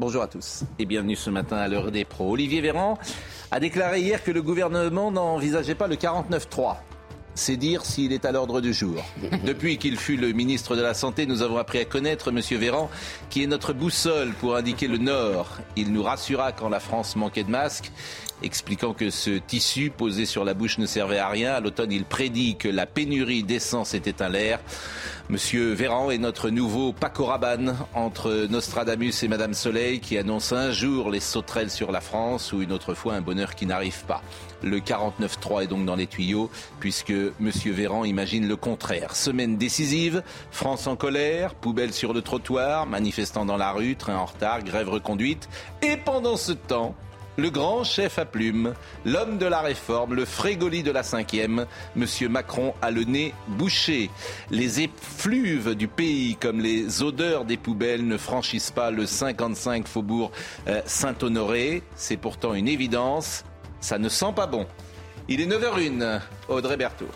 Bonjour à tous et bienvenue ce matin à l'heure des pros. Olivier Véran a déclaré hier que le gouvernement n'envisageait pas le 49-3. C'est dire s'il est à l'ordre du jour. Depuis qu'il fut le ministre de la Santé, nous avons appris à connaître M. Véran, qui est notre boussole pour indiquer le Nord. Il nous rassura quand la France manquait de masques expliquant que ce tissu posé sur la bouche ne servait à rien. À l'automne, il prédit que la pénurie d'essence était un l'air. Monsieur Véran est notre nouveau Paco Rabanne entre Nostradamus et Madame Soleil qui annonce un jour les sauterelles sur la France ou une autre fois un bonheur qui n'arrive pas. Le 49-3 est donc dans les tuyaux puisque Monsieur Véran imagine le contraire. Semaine décisive, France en colère, poubelle sur le trottoir, manifestants dans la rue, train en retard, grève reconduite. Et pendant ce temps, le grand chef à plumes, l'homme de la réforme, le frégoli de la cinquième, M. Macron a le nez bouché. Les effluves du pays, comme les odeurs des poubelles, ne franchissent pas le 55 faubourg euh, Saint-Honoré. C'est pourtant une évidence. Ça ne sent pas bon. Il est 9h01. Audrey Berthaud.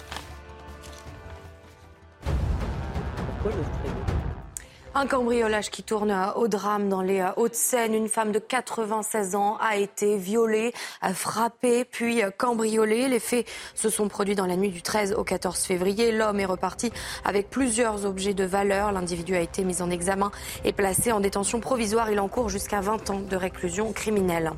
Un cambriolage qui tourne au drame dans les Hauts-de-Seine. Une femme de 96 ans a été violée, frappée, puis cambriolée. Les faits se sont produits dans la nuit du 13 au 14 février. L'homme est reparti avec plusieurs objets de valeur. L'individu a été mis en examen et placé en détention provisoire. Il encourt jusqu'à 20 ans de réclusion criminelle.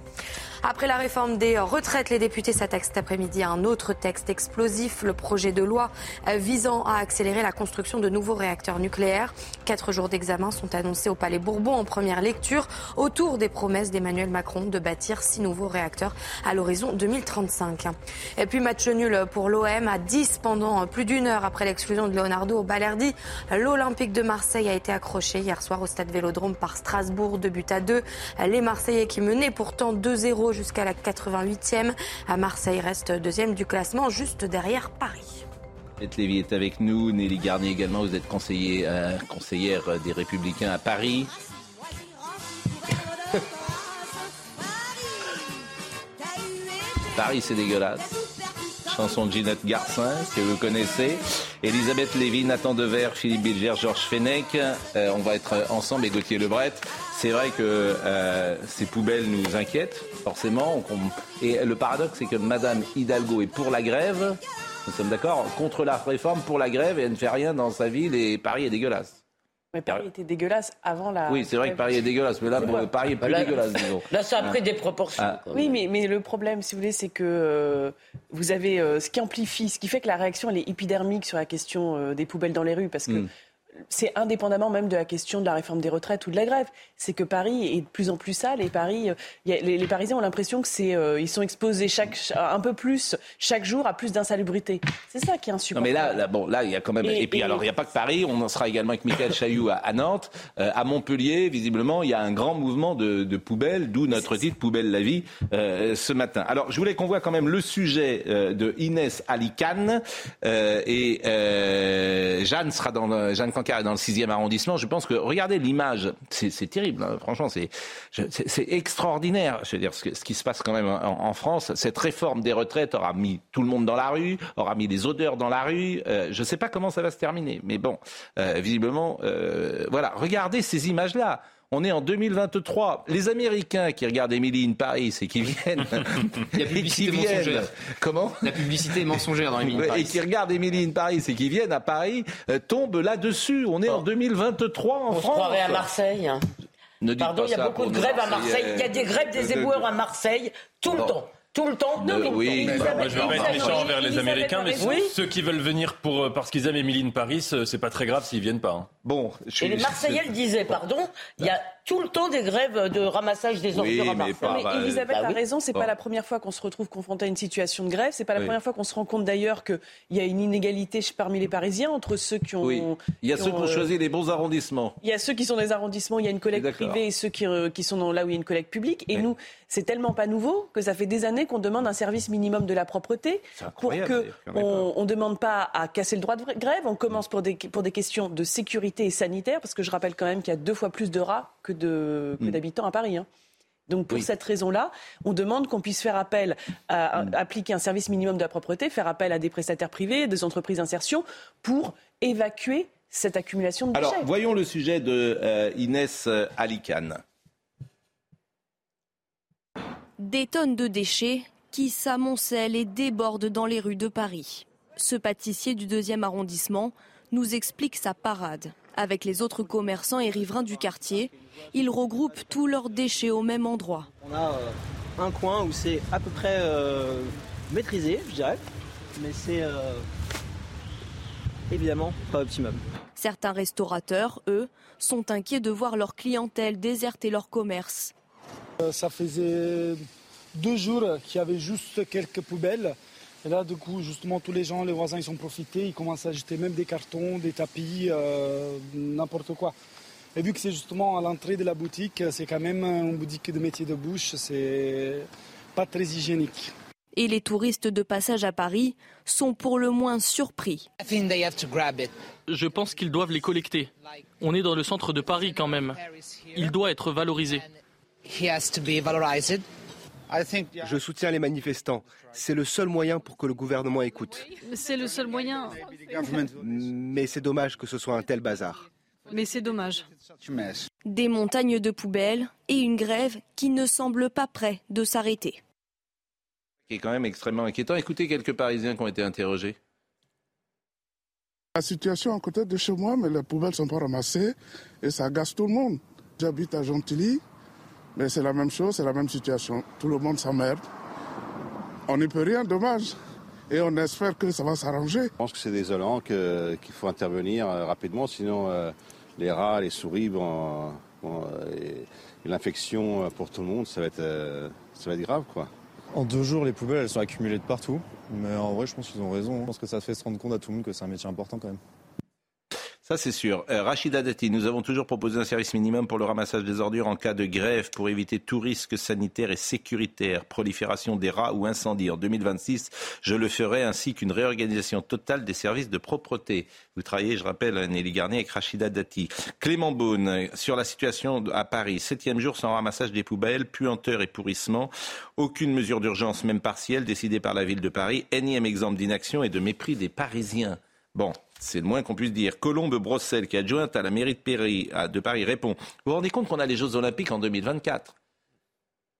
Après la réforme des retraites, les députés s'attaquent cet après-midi à un autre texte explosif, le projet de loi visant à accélérer la construction de nouveaux réacteurs nucléaires. Quatre jours d'examen sont annoncés au Palais Bourbon en première lecture autour des promesses d'Emmanuel Macron de bâtir six nouveaux réacteurs à l'horizon 2035. Et puis match nul pour l'OM à 10 pendant plus d'une heure après l'exclusion de Leonardo au Balerdi. L'Olympique de Marseille a été accroché hier soir au stade Vélodrome par Strasbourg, de but à deux. Les Marseillais qui menaient pourtant 2-0 jusqu'à la 88e. À Marseille reste deuxième du classement, juste derrière Paris. Bette Lévy est avec nous, Nelly Garnier également, vous êtes conseiller, euh, conseillère des Républicains à Paris. Paris, c'est dégueulasse. Chanson de Ginette Garcin, que vous connaissez. Elisabeth Lévy, Nathan Dever, Philippe Bilger, Georges Fenech. Euh, on va être ensemble et Gauthier Lebret. C'est vrai que euh, ces poubelles nous inquiètent, forcément. Et le paradoxe, c'est que Madame Hidalgo est pour la grève. Nous sommes d'accord Contre la réforme, pour la grève, et elle ne fait rien dans sa ville et Paris est dégueulasse. Mais Paris était dégueulasse avant la. Oui, c'est vrai que Paris est dégueulasse, mais là, bon, Paris est plus là, dégueulasse, disons. Là, ça a pris des proportions. Ah. Oui, mais, mais le problème, si vous voulez, c'est que euh, vous avez euh, ce qui amplifie, ce qui fait que la réaction elle est épidermique sur la question euh, des poubelles dans les rues, parce que Mm. C'est indépendamment même de la question de la réforme des retraites ou de la grève. C'est que Paris est de plus en plus sale et Paris, euh, il y a- les, les Parisiens ont l'impression que c'est, euh, ils sont exposés chaque, un peu plus chaque jour à plus d'insalubrité. C'est ça qui est Non insupportable. mais là, là, bon, là, il y a quand même. Et, Et- puis et- alors, il n'y a pas que Paris. On en sera également avec Michael Chailloux à, à Nantes, Euh, à Montpellier. Visiblement, il y a un grand mouvement de, de poubelles, d'où notre titre "Poubelle la vie" euh, ce matin. Alors, je voulais qu'on voit quand même le sujet de Inès Alicane et Jeanne sera dans le, Jeanne Dans le sixième arrondissement. Je pense que regardez l'image, c'est terrible. hein. Franchement, c'est extraordinaire. Je veux dire ce, qui se passe quand même en, en France. Cette réforme des retraites aura mis tout le monde dans la rue, aura mis les odeurs dans la rue. Euh, je ne sais pas comment ça va se terminer, mais bon, euh, visiblement, euh, voilà. Regardez ces images-là. On est en 2023. Les Américains qui regardent Emily in Paris et qui viennent, Il y a et qui publicité viennent, mensongère. comment? La publicité est mensongère dans Ouais, Paris. et qui regardent Emily in Paris et qui viennent à Paris euh, tombent là-dessus. On est en 2023 en On se France. croirait à Marseille. Ne Pardon, il y a beaucoup de grèves à. Marseille. Il y a des grèves des De- éboueurs à Marseille tout le temps. Tout le temps. De- oui. Elisabeth- Bah, Moi, je vais pas être Elisabeth- méchant envers les Américains, mais. Oui. ceux qui veulent venir pour, euh, parce qu'ils aiment Émilie Paris, c'est c'est pas très grave s'ils viennent pas. hein. Bon, je Et les Marseillais le disaient, pardon, il y a tout le temps des grèves de ramassage des Oui, ordures à mais Mais bah, Elisabeth bah a oui. raison, c'est Bon. pas la première fois qu'on se retrouve confronté à une situation de grève. C'est pas la Oui. première fois qu'on se rend compte d'ailleurs qu'il y a une inégalité parmi les Parisiens entre ceux qui ont. Oui. Il y a qui ceux qui ont, euh, choisi les bons arrondissements. Il y a ceux qui sont dans les arrondissements, il y a une collecte privée et ceux qui, euh, qui sont dans, là où il y a une collecte publique. Et Oui. nous, c'est tellement pas nouveau que ça fait des années qu'on demande un service minimum de la propreté pour que on ne demande pas à casser le droit de grève. On commence pour des, pour des questions de sécurité et sanitaire, parce que je rappelle quand même qu'il y a deux fois plus de rats que Mm. d'habitants à Paris. hein. Donc pour Oui. cette raison-là, on demande qu'on puisse faire appel à, Mm. à appliquer un service minimum de la propreté, faire appel à des prestataires privés, des entreprises d'insertion pour évacuer cette accumulation de déchets. Alors, voyons le sujet de euh, Inès euh, Alicane. Des tonnes de déchets qui s'amoncellent et débordent dans les rues de Paris. Ce pâtissier du deuxième arrondissement nous explique sa parade. Avec les autres commerçants et riverains du quartier, ils regroupent tous leurs déchets au même endroit. On a euh, un coin où c'est à peu près euh, maîtrisé, je dirais, mais c'est euh, évidemment pas optimum. Certains restaurateurs, eux, sont inquiets de voir leur clientèle déserter leur commerce. Euh, Ça faisait deux jours qu'il y avait juste quelques poubelles. Et là, du coup, justement, tous les gens, les voisins, ils ont profité. Ils commencent à jeter même des cartons, des tapis, euh, n'importe quoi. Et vu que c'est justement à l'entrée de la boutique, c'est quand même une boutique de métier de bouche, c'est pas très hygiénique. Et les touristes de passage à Paris sont pour le moins surpris. Je pense qu'ils doivent les collecter. On est dans le centre de Paris quand même. Il doit être valorisé. Je soutiens les manifestants. C'est le seul moyen pour que le gouvernement écoute. C'est le seul moyen. Mais c'est dommage que ce soit un tel bazar. Mais c'est dommage. Des montagnes de poubelles et une grève qui ne semble pas près de s'arrêter. qui est quand même extrêmement inquiétant. Écoutez quelques Parisiens qui ont été interrogés. La situation à côté de chez moi, mais les poubelles ne sont pas ramassées et ça agace tout le monde. J'habite à Gentilly, mais c'est la même chose, c'est la même situation. Tout le monde s'emmerde. On n'y peut rien, dommage. Et on espère que ça va s'arranger. Je pense que c'est désolant qu'il faut intervenir euh, rapidement, sinon euh, les rats, les souris, bon, bon, euh, et, et l'infection pour tout le monde, ça va être, euh, ça va être grave, quoi. En deux jours, les poubelles, elles sont accumulées de partout. Mais en vrai, je pense qu'ils ont raison. Je pense que ça fait se rendre compte à tout le monde que c'est un métier important quand même. Ça, c'est sûr. Euh, Rachida Dati, nous avons toujours proposé un service minimum pour le ramassage des ordures en cas de grève pour éviter tout risque sanitaire et sécuritaire, prolifération des rats ou incendie. En 2026, je le ferai ainsi qu'une réorganisation totale des services de propreté. Vous travaillez, je rappelle, Nelly Garnier avec Rachida Dati. Clément Beaune, sur la situation à Paris. Septième jour sans ramassage des poubelles, puanteur et pourrissement. Aucune mesure d'urgence, même partielle, décidée par la ville de Paris. Énième exemple d'inaction et de mépris des Parisiens. Bon, c'est le moins qu'on puisse dire. Colombe Brossel, qui est adjointe à la mairie de Paris, à- de Paris, répond Vous vous rendez compte qu'on a les Jeux Olympiques en 2024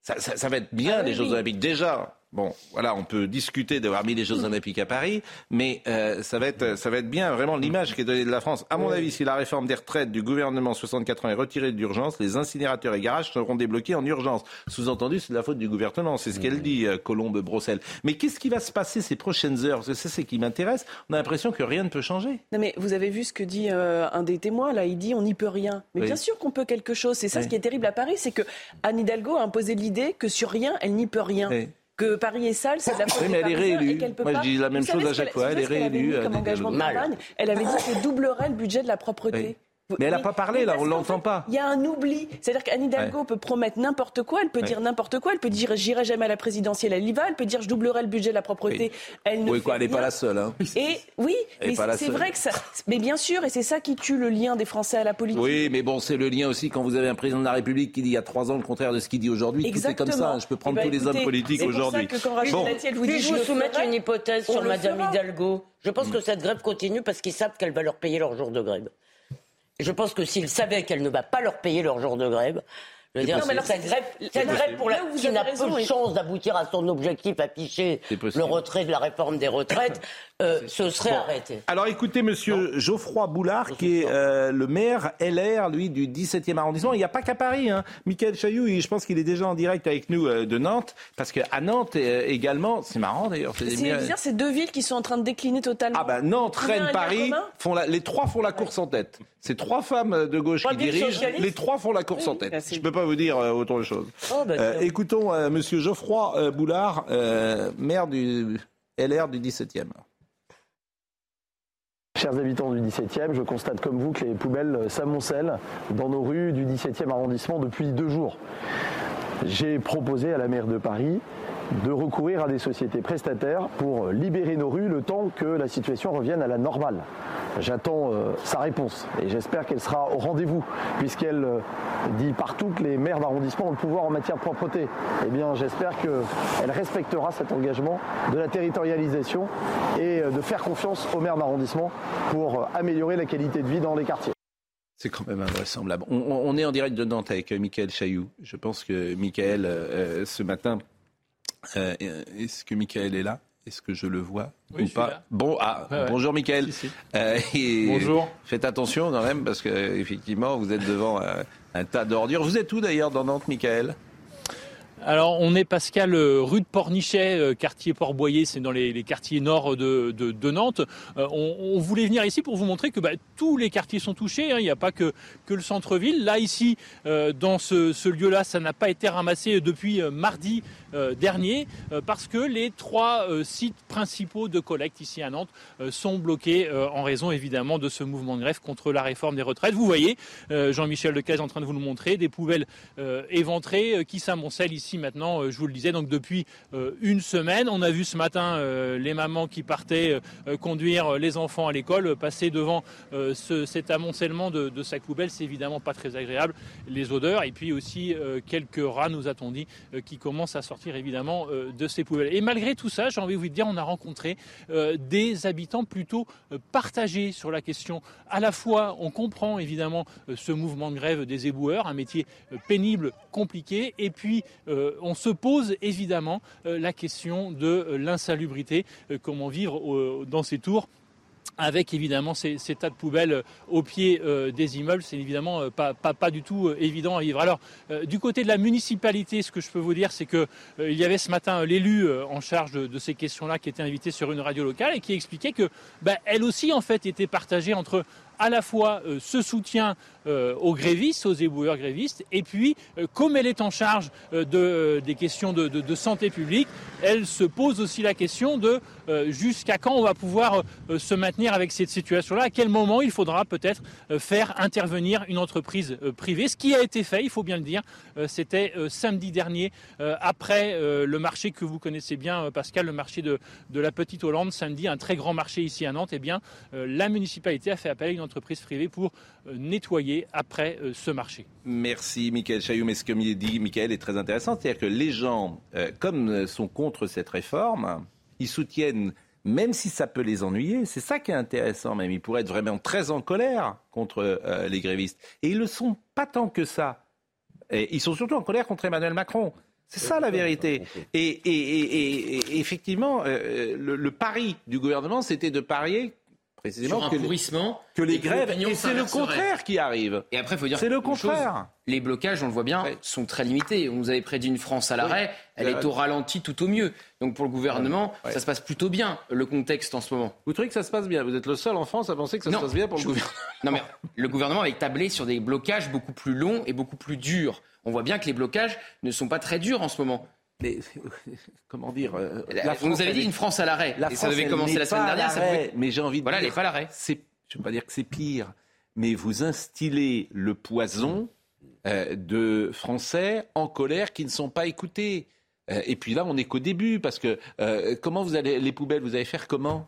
ça, ça- ça va être bien, Ah oui, les Jeux. Olympiques, déjà. Bon, voilà, on peut discuter d'avoir mis les Jeux Olympiques à Paris, mais euh, ça, va être, ça va être bien, vraiment, l'image qui est donnée de la France. À mon avis, si la réforme des retraites du gouvernement 64 ans est retirée d'urgence, les incinérateurs et garages seront débloqués en urgence. Sous-entendu, c'est de la faute du gouvernement, c'est ce qu'elle dit, euh, Colombe Brossel. Mais qu'est-ce qui va se passer ces prochaines heures? Parce que c'est ce qui m'intéresse. On a l'impression que rien ne peut changer. Non mais vous avez vu ce que dit euh, un des témoins là, il dit on n'y peut rien. Mais Oui. bien sûr qu'on peut quelque chose. C'est ça Oui. ce qui est terrible à Paris, c'est que Anne Hidalgo a imposé l'idée que sur rien elle n'y peut rien. Oui. Que Paris est sale, c'est de la faute Oui, mais elle est réélue. Moi, je dis la même chose à chaque fois. Elle est réélue, euh, qu'elle- campagne, elle avait dit qu'elle doublerait le budget de la propreté. Oui. Mais elle n'a pas parlé, là, on l'entend pas. Il y a un oubli. C'est-à-dire qu'Anne Hidalgo peut promettre n'importe quoi, elle peut Ouais. dire n'importe quoi, elle peut dire j'irai jamais à la présidentielle, elle y va, elle peut dire je doublerai le budget de la propreté. Elle ne Oui, fait quoi, elle n'est pas rien. la seule. Hein. Et oui, Elle mais pas c'est vrai que ça. Mais bien sûr, et c'est ça qui tue le lien des Français à la politique. Oui, mais bon, c'est le lien aussi quand vous avez un président de la République qui dit il y a trois ans le contraire de ce qu'il dit aujourd'hui. Tout est comme ça. Exactement. Je peux prendre Eh ben, tous les hommes politiques c'est aujourd'hui. que quand Rachida Bon. Dati, elle vous dit je vous soumettre une hypothèse sur Madame. Hidalgo Je pense Mm. que cette grève continue parce qu'ils savent qu'elle va leur payer leur jour de grève. Je pense que s'ils savaient qu'elle ne va pas leur payer leur jour de grève, Je veux dire, Non, mais alors, cette c'est- grève, cette grève pour la, là où vous qui n'a peu de chance d'aboutir à son objectif affiché, le retrait de la réforme des retraites, euh, ce serait Bon. arrêté. Alors écoutez, monsieur Geoffroy Boulard, qui est euh, le maire LR, lui, du 17e arrondissement. Il n'y a pas qu'à Paris. Hein. Michael Chailloux, il- je pense qu'il est déjà en direct avec nous euh, de Nantes, parce qu'à Nantes euh, également, c'est marrant d'ailleurs. c'est bizarre, c'est deux villes qui sont en train de décliner totalement. Ah ben Nantes, a un Rennes, Paris, commun font la- les trois font la course en tête. C'est trois femmes de gauche qui dirigent. Les trois font la course en tête. Je peux pas vous dire euh, autre chose. Oh, bah, Euh, écoutons euh, Monsieur Geoffroy euh, Boulard, euh, maire du LR du 17e. Chers habitants du 17e, je constate comme vous que les poubelles s'amoncellent dans nos rues du 17e arrondissement depuis deux jours. J'ai proposé à la maire de Paris de recourir à des sociétés prestataires pour libérer nos rues le temps que la situation revienne à la normale. J'attends euh, sa réponse et j'espère qu'elle sera au rendez-vous puisqu'elle euh, dit partout que les maires d'arrondissement ont le pouvoir en matière de propreté. Eh bien, j'espère qu'elle respectera cet engagement de la territorialisation et euh, de faire confiance aux maires d'arrondissement pour améliorer la qualité de vie dans les quartiers. C'est quand même invraisemblable. On, on- est en direct de Nantes avec Michael Chailloux. Je pense que Michael, ce matin, euh, est-ce que Michael est là? Est-ce que je le vois Oui, ou pas là. Bon, ah, Ouais, ouais. bonjour Michael. Si, si. Euh, et Bonjour. Faites attention quand même parce que effectivement vous êtes devant euh, un tas d'ordures. Vous êtes où d'ailleurs dans Nantes, Michael? Alors, on est Pascal euh, rue de Pornichet, euh, quartier Port-Boyer, c'est dans les, quartiers nord de, Nantes. Euh, on, voulait venir ici pour vous montrer que bah, tous les quartiers sont touchés. hein. Il n'y a pas que, le centre-ville. Là, ici, dans ce, lieu-là, ça n'a pas été ramassé depuis mardi dernier parce que les trois sites principaux de collecte ici à Nantes sont bloqués en raison évidemment de ce mouvement de grève contre la réforme des retraites. Vous voyez, Jean-Michel Decaze est en train de vous le montrer, des poubelles éventrées qui s'amoncellent ici maintenant, euh, je vous le disais, donc depuis euh, une semaine. On a vu ce matin euh, les mamans qui partaient conduire les enfants à l'école passer devant ce- cet amoncellement de, sacs poubelles. C'est évidemment pas très agréable, les odeurs. Et puis aussi quelques rats, nous a-t-on dit, qui commencent à sortir évidemment de ces poubelles. Et malgré tout ça, j'ai envie de vous dire, on a rencontré des habitants plutôt partagés sur la question. À la fois, on comprend évidemment ce mouvement de grève des éboueurs, un métier pénible, compliqué, et puis on se pose évidemment euh, la question de euh, l'insalubrité, euh, comment vivre euh, dans ces tours avec évidemment ces, tas de poubelles euh, au pied euh, des immeubles, c'est évidemment euh, pas, du tout euh, évident à vivre. Alors, euh, du côté de la municipalité, ce que je peux vous dire, c'est que euh, il y avait ce matin euh, l'élu euh, en charge de, de ces questions-là qui était invité sur une radio locale et qui expliquait que, bah, elle aussi en fait était partagée entre à la fois euh, ce soutien euh, aux grévistes, aux éboueurs grévistes, et puis, euh, comme elle est en charge de, des questions de, santé publique, elle se pose aussi la question de jusqu'à quand on va pouvoir se maintenir avec cette situation-là, à quel moment il faudra peut-être faire intervenir une entreprise privée, ce qui a été fait, il faut bien le dire, c'était samedi dernier, après le marché que vous connaissez bien, Pascal, le marché de, de la Petite Hollande, samedi, un très grand marché ici à Nantes, eh bien, la municipalité a fait appel à une entreprise pour euh, nettoyer après euh, ce marché. Merci Michael Chailloux, mais ce que dit Michael est très intéressant, c'est-à-dire que les gens, euh, comme sont contre cette réforme, ils soutiennent, même si ça peut les ennuyer, c'est ça qui est intéressant même, ils pourraient être vraiment très en colère contre les grévistes. Et ils le sont pas tant que ça. Ils sont surtout en colère contre Emmanuel Macron. C'est ça la vérité. Et, effectivement, le, le pari du gouvernement, c'était de parier précisément Sur un que les- pourrissement que les que grèves, l'opinion et c'est le contraire qui arrive. Et après, il faut dire C'est le chose, contraire. les blocages, on le voit bien, sont très limités. On nous avait prédit une France à l'arrêt, elle est au ralenti tout au mieux. Donc pour le gouvernement, Ouais. ça se passe plutôt bien, le contexte en ce moment. Vous trouvez que ça se passe bien? Vous êtes le seul en France à penser que ça Non, se passe bien pour le gouvernement Non mais le gouvernement avait tablé sur des blocages beaucoup plus longs et beaucoup plus durs. On voit bien que les blocages ne sont pas très durs en ce moment. Mais comment dire euh, La- la Vous avez elle dit est- une France à l'arrêt. La Et ça devait elle commencer la semaine dernière. ça pouvait- Mais j'ai envie de Voilà, elle dire, n'est pas à l'arrêt. c'est- je ne veux pas dire que c'est pire, mais vous instillez le poison euh, de Français en colère qui ne sont pas écoutés. Euh, et puis là, on n'est qu'au début, parce que euh, comment vous allez les poubelles, vous allez faire comment?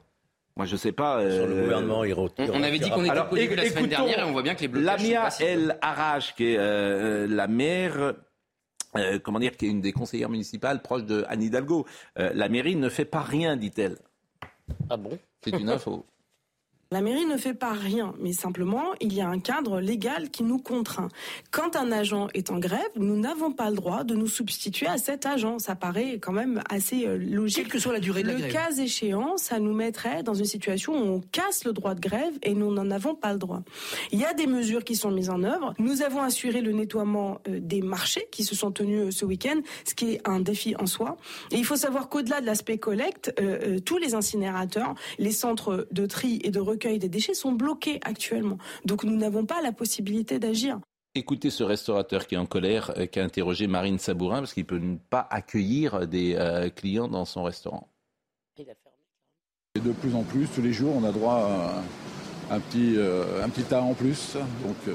Moi, je sais pas. euh, Sur le gouvernement, il On, on avait dit qu'on était Alors, au début la semaine dernière et on voit bien que les blocages sont Lamia El Arach, qui est euh, la maire, euh, comment dire, qui est une des conseillères municipales proche de Anne Hidalgo. Euh, la mairie ne fait pas rien, dit-elle. Ah bon? C'est une info. La mairie ne fait pas rien, mais simplement, il y a un cadre légal qui nous contraint. Quand un agent est en grève, nous n'avons pas le droit de nous substituer à cet agent. Ça paraît quand même assez euh, logique. Quelle que soit la durée de la le grève. cas échéant, ça nous mettrait dans une situation où on casse le droit de grève et nous n'en avons pas le droit. Il y a des mesures qui sont mises en œuvre. Nous avons assuré le nettoiement euh, des marchés qui se sont tenus euh, ce week-end, ce qui est un défi en soi. Et il faut savoir qu'au-delà de l'aspect collecte, euh, tous les incinérateurs, les centres de tri et de recueil des déchets sont bloqués actuellement. Donc nous n'avons pas la possibilité d'agir. Écoutez ce restaurateur qui est en colère, euh, qui a interrogé Marine Sabourin parce qu'il peut ne pas accueillir des euh, clients dans son restaurant. Et de plus en plus, tous les jours, on a droit à un petit, euh, un petit tas en plus. Donc euh,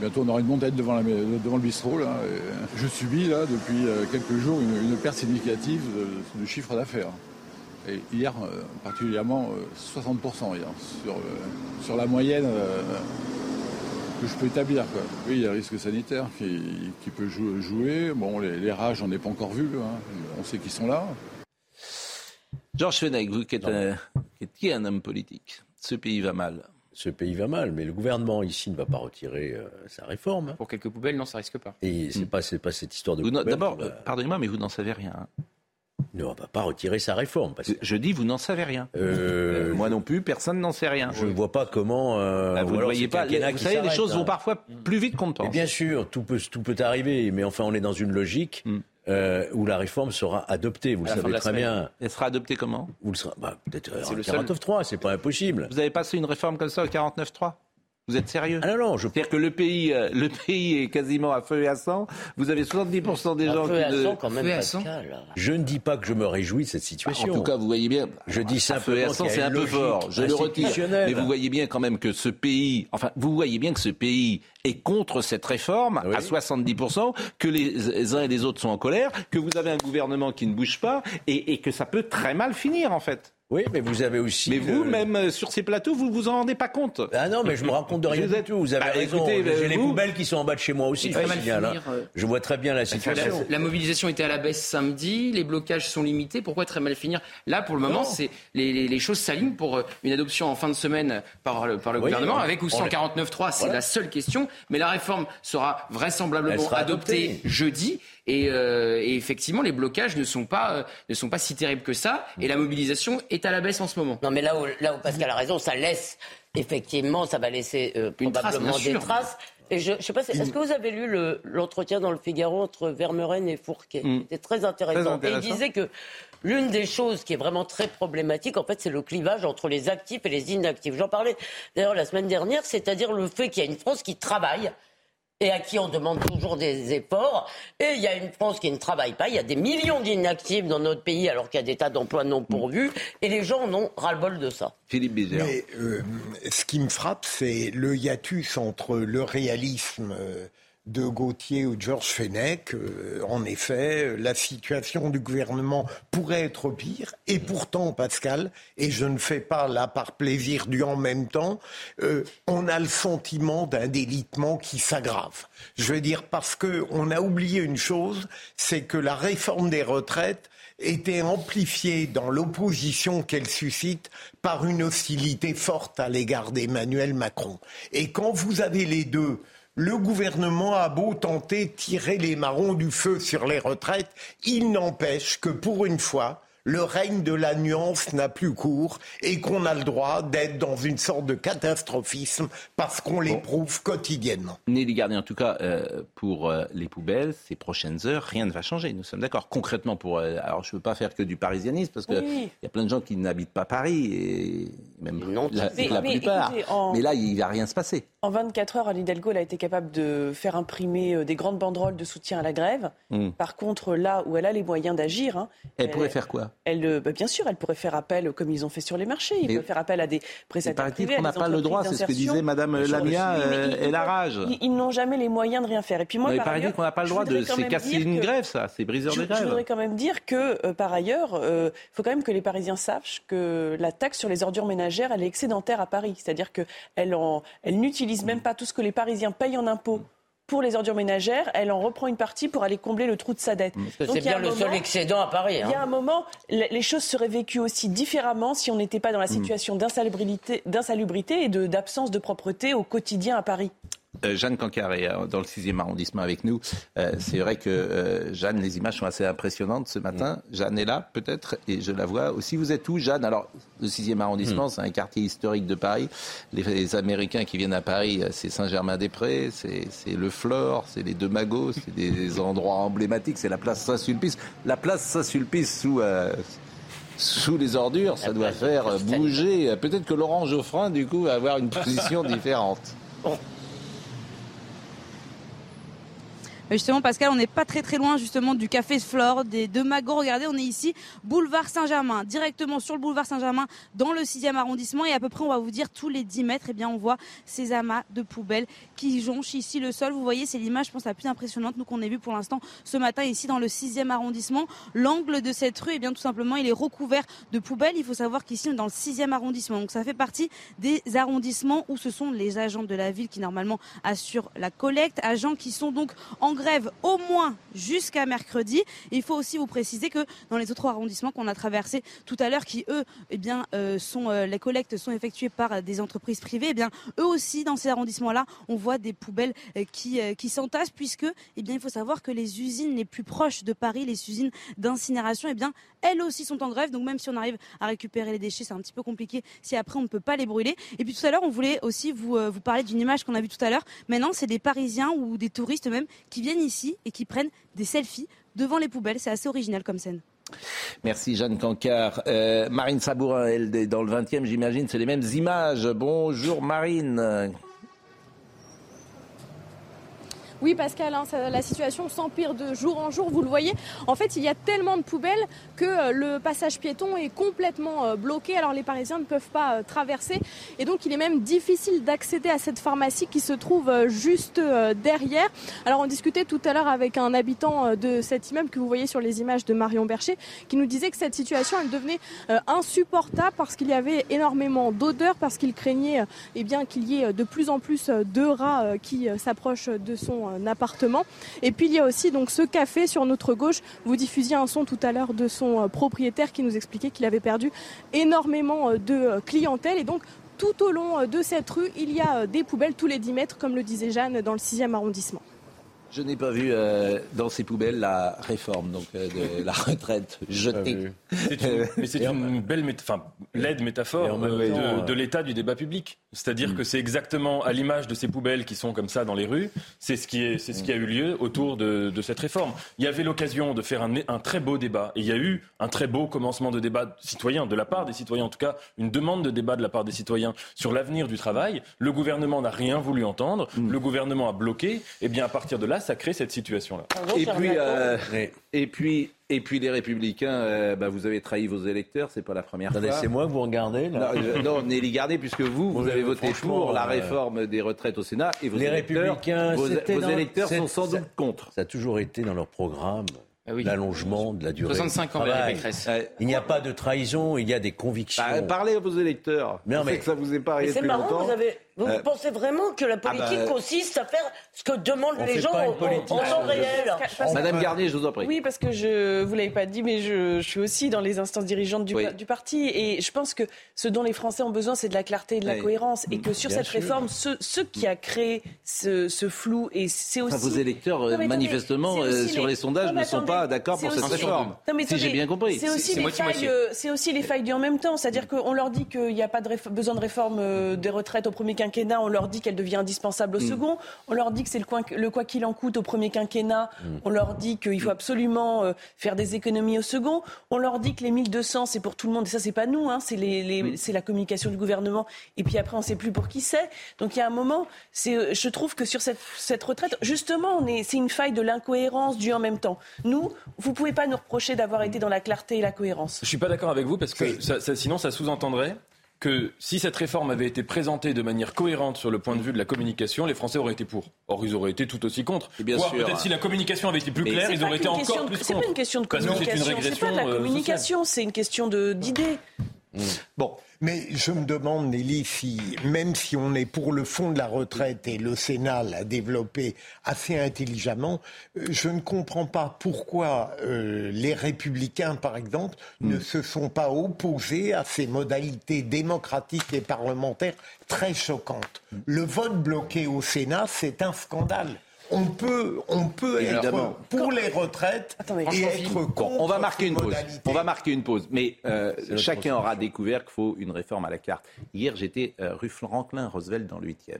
bientôt, on aura une montagne devant, la- devant le bistrot. Là, Et je subis là, depuis quelques jours une, une perte significative de, de chiffre d'affaires. Et hier, euh, particulièrement, euh, 60% hier, sur, euh, sur la moyenne euh, que je peux établir. Quoi. Oui, il y a un risque sanitaire qui, qui peut jou- jouer. Bon, les, les rats, j'en ai pas encore vu. hein. On sait qu'ils sont là. Georges Fenech, vous qui êtes, un, qui êtes- qui est un homme politique, ce pays va mal. Ce pays va mal, mais le gouvernement ici ne va pas retirer euh, sa réforme. Pour quelques poubelles, non, ça risque pas. Et c'est pas, c'est pas cette histoire de D'abord, va- euh, pardonnez-moi, mais vous n'en savez rien. hein. Ne va pas retirer sa réforme. Parce que, Je dis, vous n'en savez rien. Euh, Euh, moi non plus, personne n'en sait rien. je ne vois pas comment. euh, Ah, ou vous ne voyez pas. le quinquennat Vous savez, les choses hein. vont parfois plus vite qu'on ne Et pense. bien sûr, tout peut, tout peut arriver, mais enfin, on est dans une logique euh, où la réforme sera adoptée. Vous le savez très bien. Elle sera adoptée comment? Vous le sera, bah, peut-être en le seul- 49.3, c'est pas impossible. Vous avez passé une réforme comme ça au 49.3 Vous êtes sérieux? Ah non, non, je... C'est-à-dire que le pays, euh, le pays est quasiment à feu et à sang. Vous avez 70% des gens Un peu qui à sang quand même, Feu à sang. Pascal. Je ne dis pas que je me réjouis de cette situation. En tout cas, vous voyez bien. Je dis à feu et à simplement sang, c'est a un peu fort. Je le retire. Mais vous voyez bien quand même que ce pays, enfin, vous voyez bien que ce pays est contre cette réforme Oui. à 70%, que les uns et les autres sont en colère, que vous avez un gouvernement qui ne bouge pas et, et que ça peut très mal finir en fait. Oui, mais vous avez aussi. Mais le- vous, même euh, sur ces plateaux, vous vous en rendez pas compte? Ah non, mais je me rends compte de rien Vous du êtes- tout. Vous avez Bah, raison. écoutez, J'ai euh, les poubelles qui sont en bas de chez moi aussi, Il je mal hein. finir, euh, Je vois très bien la situation. la mobilisation était à la baisse samedi, les blocages sont limités. Pourquoi très mal finir? Là, pour le moment, c'est les, les- les choses s'alignent pour une adoption en fin de semaine par le, par le Oui, gouvernement, on- avec ou on- sans 49.3, c'est Voilà. la seule question. Mais la réforme sera vraisemblablement Elle sera adoptée, adoptée. jeudi. Et, euh, et effectivement, les blocages ne sont pas euh, ne sont pas si terribles que ça. Et la mobilisation est à la baisse en ce moment. Non, mais là où, là où Pascal a raison, ça laisse, effectivement, ça va laisser euh, trace, probablement bien des traces. Et je, je sais pas, est-ce que vous avez lu le- l'entretien dans le Figaro entre Vermeuren et Fourquet? Mm. C'était très intéressant. Très Et intéressant. il disait que l'une des choses qui est vraiment très problématique, en fait, c'est le clivage entre les actifs et les inactifs. J'en parlais d'ailleurs la semaine dernière, c'est-à-dire le fait qu'il y a une France qui travaille et à qui on demande toujours des efforts. Et il y a une France qui ne travaille pas. Il y a des millions d'inactifs dans notre pays alors qu'il y a des tas d'emplois non pourvus. Et les gens en ont ras-le-bol de ça. Philippe Bizère. Mais euh, ce qui me frappe, c'est le hiatus entre le réalisme euh, de Gauthier ou de Georges Fenech. Euh, en effet, la situation du gouvernement pourrait être pire. Et pourtant, Pascal, et je ne fais pas là par plaisir du en même temps, euh, on a le sentiment d'un délitement qui s'aggrave. Je veux dire, parce qu'on a oublié une chose, c'est que la réforme des retraites était amplifiée dans l'opposition qu'elle suscite par une hostilité forte à l'égard d'Emmanuel Macron. Et quand vous avez les deux, le gouvernement a beau tenter de tirer les marrons du feu sur les retraites, il n'empêche que pour une fois, le règne de la nuance n'a plus cours et qu'on a le droit d'être dans une sorte de catastrophisme parce qu'on l'éprouve quotidiennement. Nelly Gardien, en tout cas, euh, pour euh, les poubelles, ces prochaines heures, rien ne va changer. Nous sommes d'accord. Concrètement, pour. euh, alors, je ne veux pas faire que du parisianisme, parce qu'il Oui. y a plein de gens qui n'habitent pas Paris, et même la, Mais- la mais plupart. écoutez, en- Mais là, il ne va rien se passer. En 24 heures, Anne Hidalgo elle a été capable de faire imprimer des grandes banderoles de soutien à la grève. Hmm. Par contre, là où elle a les moyens d'agir, hein, Elle pourrait faire quoi? Elle, euh, bah, bien sûr, elle pourrait faire appel, comme ils ont fait sur les marchés. Ils pourraient faire appel à des prestataires paraît-il privés. qu'on à n'a pas le droit, c'est ce que disait Madame sûr, Lamia euh, et la rage. Ils, ils n'ont jamais les moyens de rien faire. Et puis moi, Mais par ailleurs, qu'on n'a pas le je droit de. voudrais quand C'est même casser dire une que- grève, ça. C'est briseur je, de je grève. voudrais quand même dire que, euh, par ailleurs, il faut quand même que les Parisiens sachent que la taxe sur les ordures ménagères, elle est excédentaire à Paris. C'est-à-dire qu'elle elle n'utilise même pas tout ce que les Parisiens payent en impôts pour les ordures ménagères, elle en reprend une partie pour aller combler le trou de sa dette. Parce que Donc, c'est il y a bien un le seul moment- excédent à Paris. hein. Il y a un moment, les choses seraient vécues aussi différemment si on n'était pas dans la Mm. situation d'insalubrité, d'insalubrité et de- d'absence de propreté au quotidien à Paris. Euh, Jeanne Cancar est euh, dans le 6e arrondissement avec nous. Euh, c'est vrai que euh, Jeanne, les images sont assez impressionnantes ce matin. Jeanne est là peut-être et je la vois aussi. Vous êtes où Jeanne? Alors le 6e arrondissement, c'est un quartier historique de Paris. Les, les Américains qui viennent à Paris, c'est Saint-Germain-des-Prés, c'est le Flore, c'est les Deux Magots, c'est des endroits emblématiques. C'est la place Saint-Sulpice. La place Saint-Sulpice sous... sous les ordures, ça doit faire bouger. Peut-être que Laurent Geoffrin, du coup, va avoir une position différente. Mais Justement, Pascal, on n'est pas très très loin justement du café Flore, des deux magots. Regardez, on est ici, boulevard Saint-Germain, directement sur le boulevard Saint-Germain, dans le 6e arrondissement. Et à peu près, on va vous dire, tous les 10 mètres, eh bien, on voit ces amas de poubelles qui jonchent ici le sol. Vous voyez, c'est l'image, je pense, la plus impressionnante, nous, qu'on ait vue pour l'instant ce matin ici dans le 6e arrondissement. L'angle de cette rue, eh bien, tout simplement, il est recouvert de poubelles. Il faut savoir qu'ici, on est dans le 6e arrondissement. Donc, ça fait partie des arrondissements où ce sont les agents de la ville qui, normalement, assurent la collecte. Agents qui sont donc grève au moins jusqu'à mercredi. Il faut aussi vous préciser que dans les autres arrondissements qu'on a traversés tout à l'heure, qui eux, eh bien, euh, sont euh, les collectes sont effectuées par des entreprises privées, eh bien, eux aussi dans ces arrondissements-là, on voit des poubelles euh, qui s'entassent puisque, eh il faut savoir que les usines les plus proches de Paris, les usines d'incinération, eh bien, elles aussi sont en grève. Donc même si on arrive à récupérer les déchets, c'est un petit peu compliqué si après on ne peut pas les brûler. Et puis tout à l'heure, on voulait aussi vous euh, vous parler d'une image qu'on a vue tout à l'heure. Maintenant, c'est des Parisiens ou des touristes même qui viennent ici et qui prennent des selfies devant les poubelles. C'est assez original comme scène. Merci Jeanne Cancard. Euh, Marine Sabourin, elle est dans le 20e, j'imagine, c'est les mêmes images. Bonjour Marine. Oui, Pascal, hein, ça- la situation s'empire de jour en jour. Vous le voyez, en fait, il y a tellement de poubelles que euh, le passage piéton est complètement euh, bloqué. Alors, les Parisiens ne peuvent pas euh, traverser. Et donc, il est même difficile d'accéder à cette pharmacie qui se trouve juste derrière. Alors, on discutait tout à l'heure avec un habitant de cet immeuble que vous voyez sur les images de Marion Bercher qui nous disait que cette situation, elle devenait insupportable parce qu'il y avait énormément d'odeurs, parce qu'il craignait eh qu'il y ait de plus en plus de rats qui s'approchent de son appartement. Et puis il y a aussi donc ce café sur notre gauche. Vous diffusiez un son tout à l'heure de son euh, propriétaire qui nous expliquait qu'il avait perdu énormément euh, de euh, clientèle et donc tout au long de cette rue, il y a des poubelles tous les 10 mètres, comme le disait Jeanne, dans le 6e arrondissement. Je n'ai pas vu euh, dans ces poubelles la réforme donc euh, de la retraite jetée. Une, mais c'est une belle, méta- enfin, laide métaphore euh, de, de l'état du débat public. C'est-à-dire que c'est exactement à l'image de ces poubelles qui sont comme ça dans les rues, c'est ce qui est, c'est ce qui a eu lieu autour de, de cette réforme. Il y avait l'occasion de faire un, un très beau débat, et il y a eu un très beau commencement de débat citoyen de la part des citoyens, en tout cas une demande de débat de la part des citoyens sur l'avenir du travail. Le gouvernement n'a rien voulu entendre, le gouvernement a bloqué, et bien à partir de là, ça crée cette situation-là. Et puis, euh, et puis, et puis les Républicains, euh, bah, vous avez trahi vos électeurs, c'est pas la première Attendez, fois. c'est moi que vous regardez là Non, euh, non, Nelly Gardet, puisque vous, vous avez voté pour la euh, réforme des retraites au Sénat et vos les électeurs, républicains, vos, vos dans- électeurs sont sans doute contre. Ça a toujours été dans leur programme. L'allongement de la durée. 65 du ans, travail. Pécresse. Il n'y a pas de trahison, il y a des convictions. Bah, parlez à vos électeurs. Non, sais mais- que ça vous est pas Mais arrivé c'est depuis marrant, longtemps. vous, avez, vous Euh, pensez vraiment que la politique bah, consiste à faire ce que demandent les gens en, temps réel? Madame Garnier, je vous en prie. Oui, parce que je vous l'avez pas dit, mais je, je suis aussi dans les instances dirigeantes du, Oui. du parti, et je pense que ce dont les Français ont besoin, c'est de la clarté et de la Oui. cohérence, et que sur Bien cette sûr. réforme, ce, ce qui a créé ce, ce flou, et c'est aussi Enfin, vos électeurs, euh, Non, mais attendez, manifestement, euh, sur les- les sondages, Non, ne sont pas d'accord pour cette réforme. Non, mais si j'ai bien compris. C'est aussi, les failles, euh, c'est aussi les failles du en même temps. C'est-à-dire qu'on leur dit qu'il n'y a pas besoin de réforme euh, des retraites au premier quinquennat. On leur dit qu'elle devient indispensable au Mm. second. On leur dit que c'est le, coin- le quoi qu'il en coûte au premier quinquennat. Mm. On leur dit qu'il faut absolument euh, faire des économies au second. On leur dit que les 1200, c'est pour tout le monde. Et ça, c'est pas nous. Hein, c'est les, les- Mm. c'est la communication du gouvernement. Et puis après, on ne sait plus pour qui c'est. Donc il y a un moment, c'est, euh, je trouve que sur cette, cette retraite, justement, on est, c'est une faille de l'incohérence du en même temps. Nous, vous pouvez pas nous reprocher d'avoir été dans la clarté et la cohérence. Je suis pas d'accord avec vous parce que ça- ça- sinon ça sous-entendrait que si cette réforme avait été présentée de manière cohérente sur le point de vue de la communication, les Français auraient été pour. Or, ils auraient été tout aussi contre. bien Voire sûr. peut-être si la communication avait été plus claire, C'est ils auraient été encore de- plus C'est pas une question de communication. C'est pas de la euh, communication, c'est une question de d'idées. Bon, mais je me demande, Nelly, si même si on est pour le fond de la retraite et le Sénat l'a développé assez intelligemment, euh, je ne comprends pas pourquoi euh, les républicains, par exemple, ne se sont pas opposés à ces modalités démocratiques et parlementaires très choquantes. Le vote bloqué au Sénat, c'est un scandale. On peut, on peut être Évidemment. pour les retraites et être Bon, contre on va marquer une pause. On va marquer une pause. Mais euh, chacun aura découvert qu'il faut une réforme à la carte. Hier, j'étais euh, rue Franklin Roosevelt dans le 8e.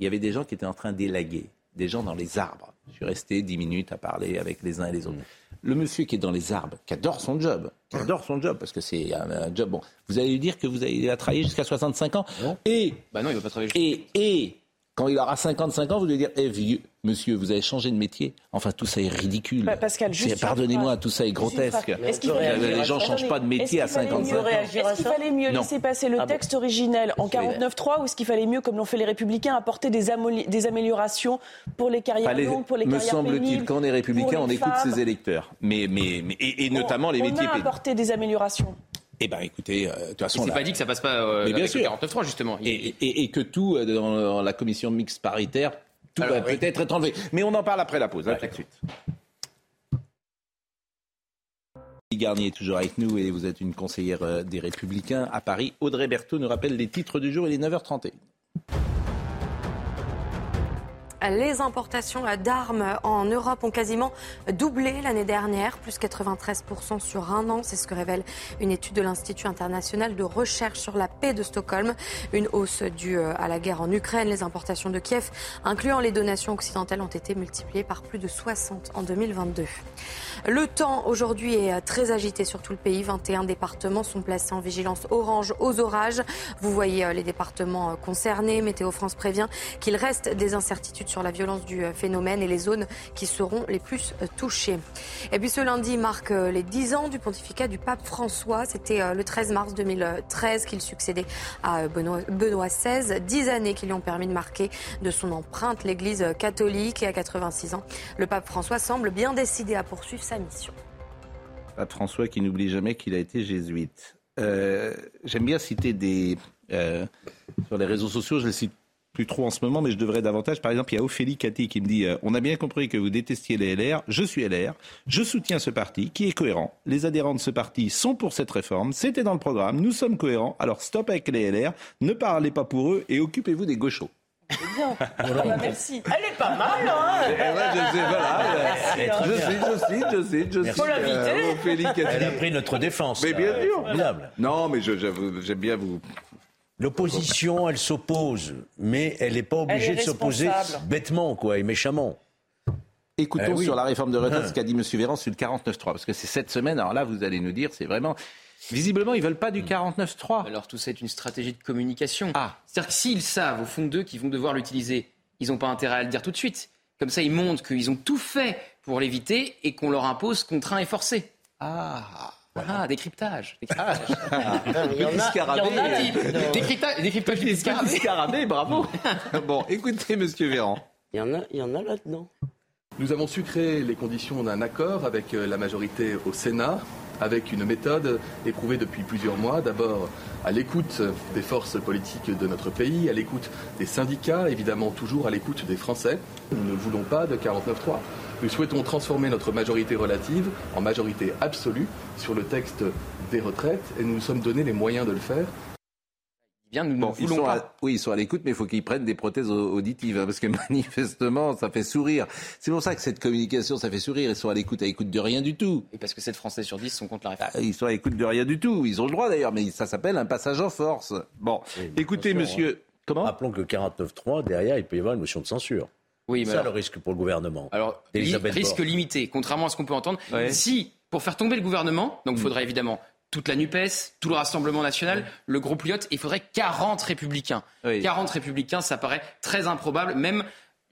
Il y avait des gens qui étaient en train d'élaguer, des gens dans les arbres. Je suis resté 10 minutes à parler avec les uns et les autres. Le monsieur qui est dans les arbres, qui adore son job, qui adore son job, parce que c'est un, un job. Bon, vous allez lui dire que vous allez travailler jusqu'à 65 ans. Et, Bah non, il va pas travailler. et, et quand il aura 55 ans, vous lui dire, eh vieux, monsieur, vous avez changé de métier. Enfin, tout ça est ridicule. Bah, Pascal, Pardonnez-moi, tout ça est grotesque. Les gens ne changent pas de métier à Est-ce qu'il fallait 55 mieux ans. Est-ce qu'il fallait mieux Non. laisser passer le Ah bon. texte originel en 49.3 ou est-ce qu'il fallait mieux, comme l'ont fait les Républicains, apporter des, amoli- des améliorations pour les carrières Fallait- longues, pour les me carrières semble-t-il, pénibles, quand on est républicain, on écoute femmes. ses électeurs. Mais, mais, mais- et, et notamment les on métiers a pénibles. apporté des améliorations. Eh bien, écoutez, euh, de toute façon. C'est pas dit que ça passe pas euh, Mais bien avec sûr. le 49.3 justement. Il- et, et- et que tout, euh, dans, la commission mixte paritaire, tout Alors, va oui. peut-être être enlevé. Mais on en parle après la pause. À tout de suite. Garnier est toujours avec nous et vous êtes une conseillère des Républicains à Paris. Audrey Berthaud nous rappelle les titres du jour. Il est 9h31. Les importations d'armes en Europe ont quasiment doublé l'année dernière, plus 93% sur un an. C'est ce que révèle une étude de l'Institut international de recherche sur la paix de Stockholm. Une hausse due à la guerre en Ukraine. Les importations de Kiev, incluant les donations occidentales, ont été multipliées par plus de 60 en 2022. Le temps aujourd'hui est très agité sur tout le pays. 21 départements sont placés en vigilance orange aux orages. Vous voyez euh, les départements euh, concernés. Météo France prévient qu'il reste des incertitudes sur la violence du euh, phénomène et les zones qui seront les plus euh, touchées. Et puis ce lundi marque euh, les 10 ans du pontificat du pape François. C'était le 13 mars 2013 qu'il succédait à Benoît, XVI. 10 années qui lui ont permis de marquer de son empreinte l'Église catholique. Et à 86 ans, le pape François semble bien décidé à poursuivre sa mission. Pape François qui n'oublie jamais qu'il a été jésuite. J'aime bien citer des. sur les réseaux sociaux, je les cite plus trop en ce moment, mais je devrais davantage. Par exemple, il y a Ophélie Cathy qui me dit euh, On a bien compris que vous détestiez les LR. Je suis LR. Je soutiens ce parti qui est cohérent. Les adhérents de ce parti sont pour cette réforme. C'était dans le programme. Nous sommes cohérents. Alors stop avec les LR. Ne parlez pas pour eux et occupez-vous des gauchos. Bien. Ah bah, merci. Elle est pas mal, hein Eh ouais, je sais, voilà. Merci, Je hein. cite, je cite, je cite, je cite. Faut l'inviter. euh, Ophélie Cathy. Elle a pris notre défense. Mais bien là. sûr. Formidable. Non, mais j'aime bien vous. L'opposition, elle s'oppose, mais elle n'est pas obligée de s'opposer bêtement quoi, et méchamment. Écoutons Eh oui. sur la réforme de retraite ce qu'a dit M. Véran sur le 49.3, parce que c'est cette semaine, alors là, vous allez nous dire, c'est vraiment... Visiblement, ils veulent pas du 49.3. Alors tout ça est une stratégie de communication. Ah. C'est-à-dire que s'ils savent au fond d'eux qu'ils vont devoir l'utiliser, ils n'ont pas intérêt à le dire tout de suite. Comme ça, ils montrent qu'ils ont tout fait pour l'éviter et qu'on leur impose contraint et forcé. Ah Voilà, décryptage. décryptage. Il y en a, il y en a qui- Décryptage, décryptage du Petit scarabée. scarabée, bravo Bon, écoutez, M. Véran. Il y en a, il y en a là-dedans. Nous avons su créer les conditions d'un accord avec euh, la majorité au Sénat, avec une méthode éprouvée depuis plusieurs mois, d'abord à l'écoute des forces politiques de notre pays, à l'écoute des syndicats, évidemment toujours à l'écoute des Français. Nous ne voulons pas de 49-3. Nous souhaitons transformer notre majorité relative en majorité absolue sur le texte des retraites et nous nous sommes donné les moyens de le faire. Bien, nous Bon, ne ils voulons sont pas. à- oui, ils sont à l'écoute, mais il faut qu'ils prennent des prothèses au- auditives, hein, parce que manifestement, ça fait sourire. C'est pour ça que cette communication, ça fait sourire. Ils sont à l'écoute, à l'écoute de rien du tout. Et parce que 7 Français sur 10 sont contre la réforme. Ah, Ils sont à l'écoute de rien du tout. Ils ont le droit d'ailleurs, mais ça s'appelle un passage en force. Bon, écoutez, monsieur. Comment? Rappelons que le 49.3, derrière, il peut y avoir une motion de censure. Oui, C'est mais ça alors- le risque pour le gouvernement. Alors, li- risque limité, contrairement à ce qu'on peut entendre. Ouais. Si, pour faire tomber le gouvernement, donc il faudrait évidemment toute la NUPES, tout le Rassemblement national, le groupe Lyot, il faudrait 40 républicains. Oui. 40 républicains, ça paraît très improbable, même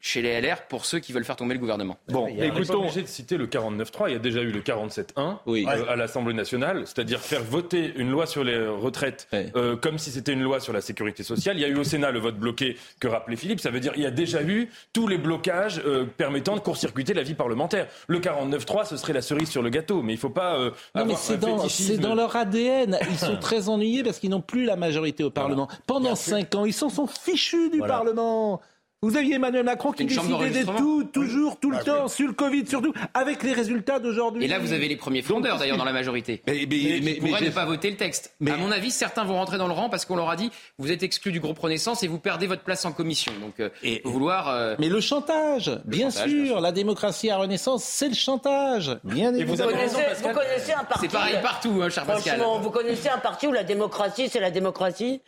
chez les LR pour ceux qui veulent faire tomber le gouvernement. Bon, Il y a- écoutons. obligé de citer le 49.3. Il y a déjà eu le 47.1 euh, à l'Assemblée nationale, c'est-à-dire faire voter une loi sur les retraites euh, comme si c'était une loi sur la sécurité sociale. Il y a eu au Sénat le vote bloqué que rappelait Philippe. Ça veut dire il y a déjà eu tous les blocages euh, permettant de court-circuiter la vie parlementaire. Le 49.3, ce serait la cerise sur le gâteau, mais il ne faut pas. euh, Non, mais c'est dans, fétichisme. c'est dans leur ADN. Ils sont très ennuyés parce qu'ils n'ont plus la majorité au Parlement. Pendant cinq ans, ils s'en sont fichus du Voilà. Parlement. Vous aviez Emmanuel Macron qui décidait de tout, toujours, tout le temps, sur le Covid surtout, avec les résultats d'aujourd'hui. Et là, vous avez les premiers frondeurs d'ailleurs dans la majorité. Mais, mais- mais- mais ne pas voter le texte. À mon avis, certains vont rentrer dans le rang parce qu'on leur a dit vous êtes exclus du groupe Renaissance et vous perdez votre place en commission. Donc, euh, vouloir. euh, Mais le chantage, bien chantage, sûr, la démocratie à Renaissance, c'est le chantage. Bien Vous évidemment. connaissez, vous connaissez un parti C'est pareil partout, hein, cher Pascal. Franchement, vous connaissez un parti où la démocratie, c'est la démocratie?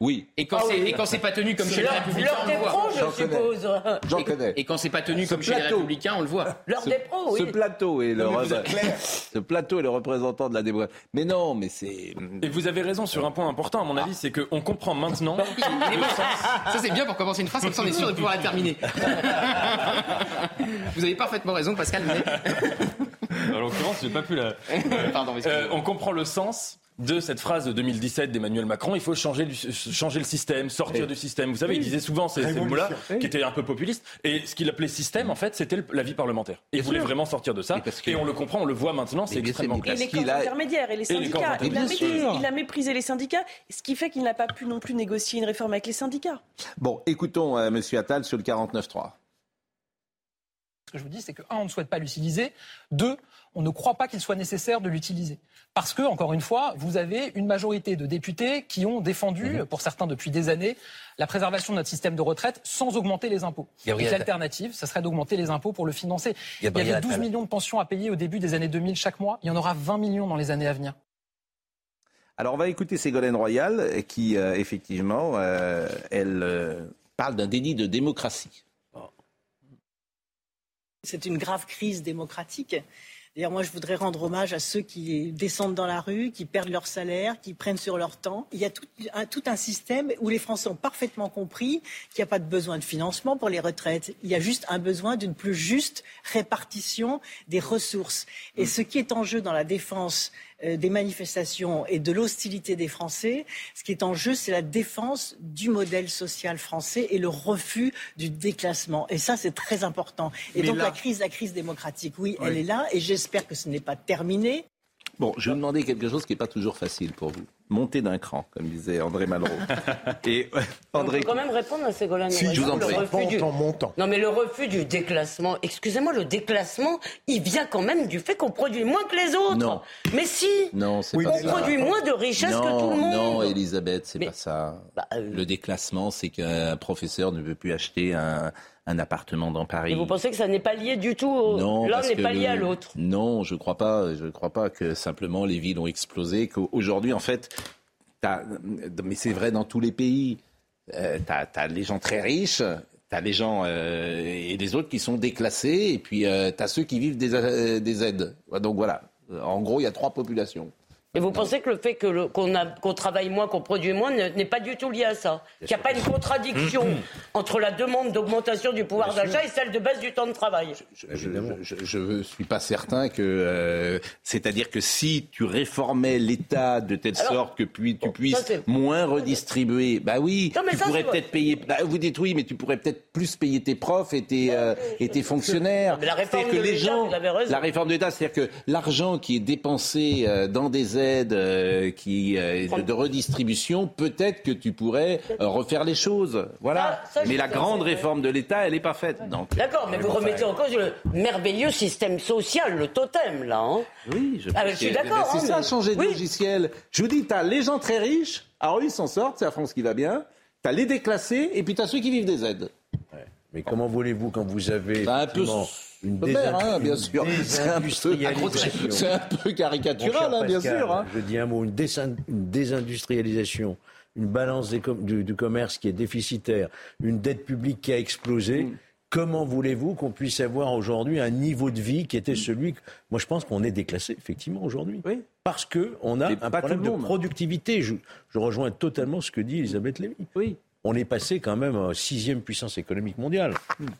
Oui. Et quand Ah c'est oui. et quand c'est pas tenu comme chez les Républicains, on le voit. je suppose. J'en connais. Et quand c'est pas tenu Ce comme chez les plateau. Républicains, on le voit. L'heure Ce- des pros, oui. Ce plateau est le ce plateau est le représentant de la démocratie. Mais non, mais c'est. Et vous avez raison sur un point important, à mon avis, c'est qu'on comprend maintenant. Bon. Ça, c'est bien pour commencer une phrase, comme ça on est sûr de pouvoir la terminer. Vous avez parfaitement raison, Pascal. Mais... En l'occurrence, j'ai pas pu la. Pardon, Euh, on comprend le sens de cette phrase de 2017 d'Emmanuel Macron, il faut changer, du- changer le système, sortir Oui. du système. Vous savez, il disait souvent ces, ces mots-là, qui étaient un peu populistes. Et ce qu'il appelait système, en fait, c'était la vie parlementaire. Et il voulait sûr. vraiment sortir de ça. que- Et on le comprend, on le voit maintenant, c'est extrêmement clair. Et les corps intermédiaires et les Et syndicats. il, a intermédiaires. méprisé, Bien sûr. il a méprisé les syndicats, ce qui fait qu'il n'a pas pu non plus négocier une réforme avec les syndicats. Bon, écoutons euh, Monsieur Attal sur le 49.3. Ce que je vous dis, c'est que, un, on ne souhaite pas l'utiliser. Deux, on ne croit pas qu'il soit nécessaire de l'utiliser. Parce que, encore une fois, vous avez une majorité de députés qui ont défendu, pour certains depuis des années, la préservation de notre système de retraite sans augmenter les impôts. Gabriel Les alternatives, ça serait d'augmenter les impôts pour le financer. Il y avait 12 Attal. millions de pensions à payer au début des années 2000 chaque mois. Il y en aura 20 millions dans les années à venir. Alors on va écouter Ségolène Royal qui, euh, effectivement, euh, elle euh, parle d'un déni de démocratie. C'est une grave crise démocratique. D'ailleurs, moi, je voudrais rendre hommage à ceux qui descendent dans la rue, qui perdent leur salaire, qui prennent sur leur temps. Il y a tout un, tout un système où les Français ont parfaitement compris qu'il n'y a pas de besoin de financement pour les retraites. Il y a juste un besoin d'une plus juste répartition des ressources. Et ce qui est en jeu dans la défense des manifestations et de l'hostilité des Français, ce qui est en jeu, c'est la défense du modèle social français et le refus du déclassement. Et ça, c'est très important. Et Mais donc là- la crise, la crise démocratique, oui, elle est là, et j'espère que ce n'est pas terminé. Bon, je vais vous demander quelque chose qui n'est pas toujours facile pour vous. Monter d'un cran, comme disait André Malraux. Et euh, On André, peut quand même répondre à Ségolène. Si, je vous en Le prie. refus du- en montant. Non, mais le refus du déclassement, excusez-moi, le déclassement, il vient quand même du fait qu'on produit moins que les autres. Non. Mais si non, c'est Oui, pas on ça. produit moins de richesses non, que tout le monde. Non, Elisabeth, c'est pas ça. Bah, euh, Le déclassement, c'est qu'un professeur ne veut plus acheter un, un appartement dans Paris. Et vous pensez que ça n'est pas lié du tout au... Non, L'un n'est pas lié le- à l'autre. Non, je crois pas. Je crois pas que simplement les villes ont explosé. Qu'aujourd'hui, en fait, t'as- mais c'est vrai dans tous les pays. Euh, t'as as les gens très riches. T'as les gens euh, et les autres qui sont déclassés, et puis euh, t'as ceux qui vivent des, euh, des aides. Donc voilà. En gros, il y a trois populations. Et vous pensez que le fait qu'on travaille moins, qu'on produit moins, ne- n'est pas du tout lié à ça Qu'il n'y a pas une contradiction entre la demande d'augmentation du pouvoir d'achat et celle de baisse du temps de travail Je ne suis pas certain que. euh, C'est-à-dire que si tu réformais l'État de telle Alors, sorte que puis, tu puisses ça, moins redistribuer, bah oui, Non, tu ça, pourrais peut-être payer. bah, vous dites oui, mais tu pourrais peut-être plus payer tes profs et tes, euh, et tes fonctionnaires. Mais la réforme C'est-à-dire de que les l'État, gens, vous avez raison. la réforme de l'État, c'est-à-dire que l'argent qui est dépensé euh, dans des aides euh, qui euh, de, de redistribution, peut-être que tu pourrais euh, refaire les choses. Voilà. Ça, ça, je mais la grande réforme de l'État, elle n'est pas faite. Donc, D'accord, mais vous remettez en cause le merveilleux système social, le totem, là. hein Oui, je Ah, je suis d'accord, C'est hein, ça, changer de Oui. logiciel. Je vous dis, tu as les gens très riches, alors eux, ils s'en sortent, c'est la France qui va bien. Tu as les déclassés, et puis tu as ceux qui vivent des aides. Mais comment voulez-vous quand vous avez un peu une, hein, bien sûr. C'est un peu- un caricatural, hein, bien Pascal, sûr, hein. Je dis un mot, une, désin- une désindustrialisation, une balance des com- du, du commerce qui est déficitaire, une dette publique qui a explosé. Mm. Comment voulez-vous qu'on puisse avoir aujourd'hui un niveau de vie qui était celui que... Moi, je pense qu'on est déclassé, effectivement, aujourd'hui. Parce qu'on a Mais un problème de productivité. Je, je rejoins totalement ce que dit Elisabeth Lévy. Oui. On est passé quand même à sixième puissance économique mondiale.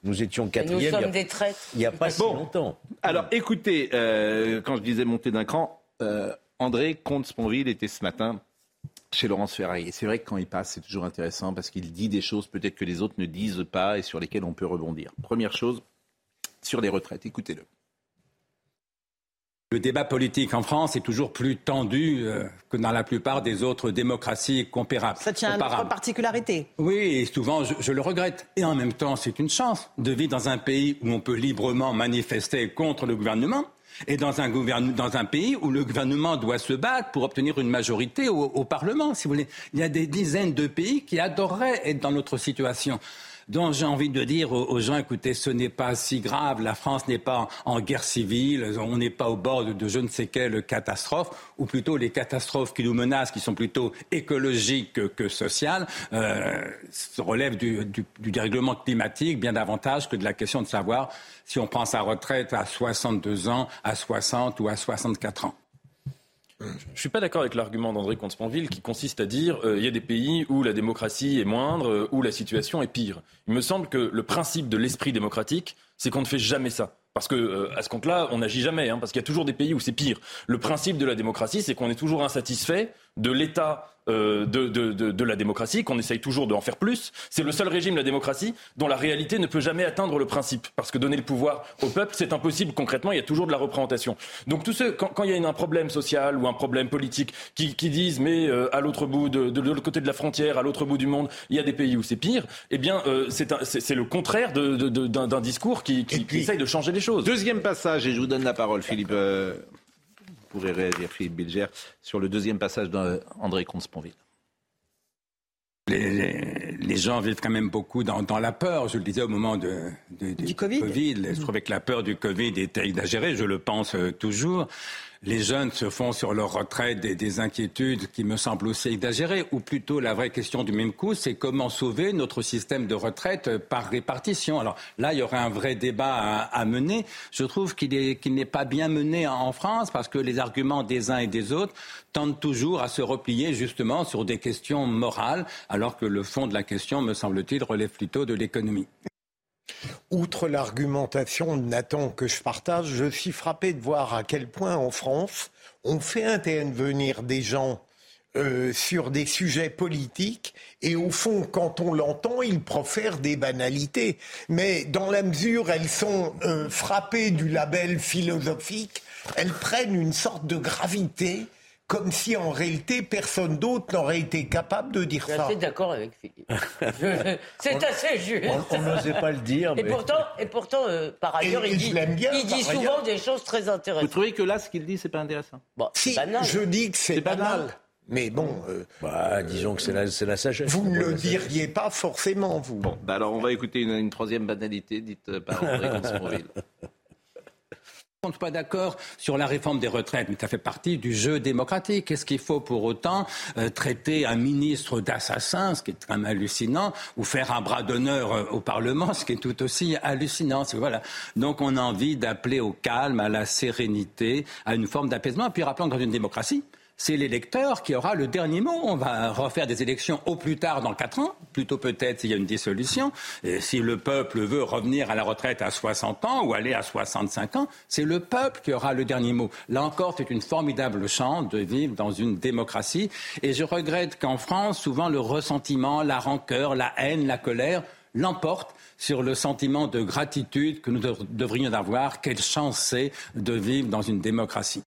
Nous étions Et nous quatrième. sommes il y a- des traîtres. Il n'y a pas si longtemps. Alors écoutez, euh, quand je disais monter d'un cran, euh, André Comte-Sponville était ce matin chez Laurence Ferrari. Et c'est vrai que quand il passe, c'est toujours intéressant parce qu'il dit des choses peut-être que les autres ne disent pas et sur lesquelles on peut rebondir. Première chose, sur les retraites, écoutez-le. Le débat politique en France est toujours plus tendu euh, que dans la plupart des autres démocraties comparables. Ça tient à notre particularité. Oui, et souvent je, je le regrette. Et en même temps, c'est une chance de vivre dans un pays où on peut librement manifester contre le gouvernement et dans un, gouverne- dans un pays où le gouvernement doit se battre pour obtenir une majorité au, au Parlement, si vous voulez. Il y a des dizaines de pays qui adoreraient être dans notre situation. Donc j'ai envie de dire aux, gens, écoutez, ce n'est pas si grave, la France n'est pas en, guerre civile, on n'est pas au bord de, je ne sais quelle catastrophe, ou plutôt les catastrophes qui nous menacent, qui sont plutôt écologiques que, sociales, euh, relèvent du dérèglement climatique bien davantage que de la question de savoir si on prend sa retraite à 62 ans, à 60 ou à 64 ans. Je suis pas d'accord avec l'argument d'André Comte-Sponville qui consiste à dire euh, il y a des pays où la démocratie est moindre, euh, où la situation est pire. Il me semble que le principe de l'esprit démocratique, c'est qu'on ne fait jamais ça. Parce que euh, à ce compte-là, on n'agit jamais, hein, parce qu'il y a toujours des pays où c'est pire. Le principe de la démocratie, c'est qu'on est toujours insatisfait de l'état euh, de, de, de, de la démocratie, qu'on essaye toujours d'en faire plus. C'est le seul régime, la démocratie, dont la réalité ne peut jamais atteindre le principe. Parce que donner le pouvoir au peuple, c'est impossible concrètement, il y a toujours de la représentation. Donc tous ceux, quand, quand il y a un problème social ou un problème politique qui, qui disent mais euh, à l'autre bout, de, de, de l'autre côté de la frontière, à l'autre bout du monde, il y a des pays où c'est pire, eh bien euh, c'est un- c'est c'est le contraire de- de- de- d'un d'un discours qui, qui, qui essaye de changer les choses. Deuxième passage, et je vous donne la parole, Philippe. Vous pourrez réagir, Philippe Bilger, sur le deuxième passage d'André Comte-Sponville. Les, les- les gens vivent quand même beaucoup dans, dans la peur. Je le disais au moment de, de- du Covid. Je trouvais que la peur du Covid était exagérée. Je le pense euh, toujours. Les jeunes se font sur leur retraite des, des inquiétudes qui me semblent aussi exagérées. Ou plutôt, la vraie question du même coup, c'est comment sauver notre système de retraite par répartition. Alors là, il y aurait un vrai débat à, mener. Je trouve qu'il est- qu'il n'est pas bien mené en, en France parce que les arguments des uns et des autres tendent toujours à se replier justement sur des questions morales, alors que le fond de la question, me semble-t-il, relève plutôt de l'économie. Outre l'argumentation de Nathan que je partage, je suis frappé de voir à quel point en France, on fait intervenir des gens euh, sur des sujets politiques et au fond, quand on l'entend, il profère des banalités. Mais dans la mesure elles sont euh, frappées du label philosophique, elles prennent une sorte de gravité comme si en réalité personne d'autre n'aurait été capable de dire Je suis ça. assez d'accord avec Philippe. C'est assez juste. On- n'osait pas le dire, Et pourtant, et pourtant euh, par ailleurs, Et- il dit, je l'aime bien, il dit par souvent ailleurs. des choses très Vous intéressantes. trouvez que là, ce qu'il dit, c'est pas intéressant? Bon, c'est Si, banal. je dis que c'est banal. Mais bon, euh, Bah, disons que c'est la, sagesse. vous ne le diriez pas forcément, vous. Bon, bah alors on va écouter une, une troisième banalité dite euh, par André Comte-Sponville. On n'est pas d'accord sur la réforme des retraites, mais ça fait partie du jeu démocratique. Est-ce qu'il faut pour autant euh, traiter un ministre d'assassin, ce qui est quand même hallucinant, ou faire un bras d'honneur euh, au Parlement, ce qui est tout aussi hallucinant voilà. Donc on a envie d'appeler au calme, à la sérénité, à une forme d'apaisement. Puis rappelons que dans une démocratie, c'est l'électeur qui aura le dernier mot. On va refaire des élections au plus tard dans quatre ans, plutôt peut-être s'il y a une dissolution. Et si le peuple veut revenir à la retraite à 60 ans ou aller à 65 ans, c'est le peuple qui aura le dernier mot. Là encore, c'est une formidable chance de vivre dans une démocratie. Et je regrette qu'en France, souvent le ressentiment, la rancœur, la haine, la colère l'emportent sur le sentiment de gratitude que nous dev- devrions avoir. Quelle chance c'est de vivre dans une démocratie.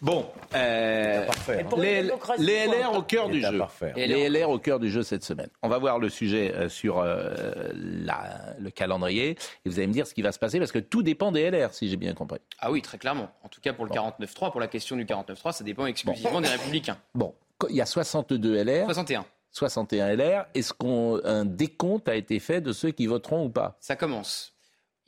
Bon, euh, pour les, LR au cœur du jeu. parfait. Les LR au cœur du jeu cette semaine. On va voir le sujet euh, sur euh, la- le calendrier et vous allez me dire ce qui va se passer parce que tout dépend des LR, si j'ai bien compris. Ah oui, très clairement. En tout cas, pour le 49-3, pour la question du 49-3, ça dépend exclusivement des Républicains. Bon, il y a 62 LR. 61. 61 LR. Est-ce qu'un décompte a été fait de ceux qui voteront ou pas? Ça commence.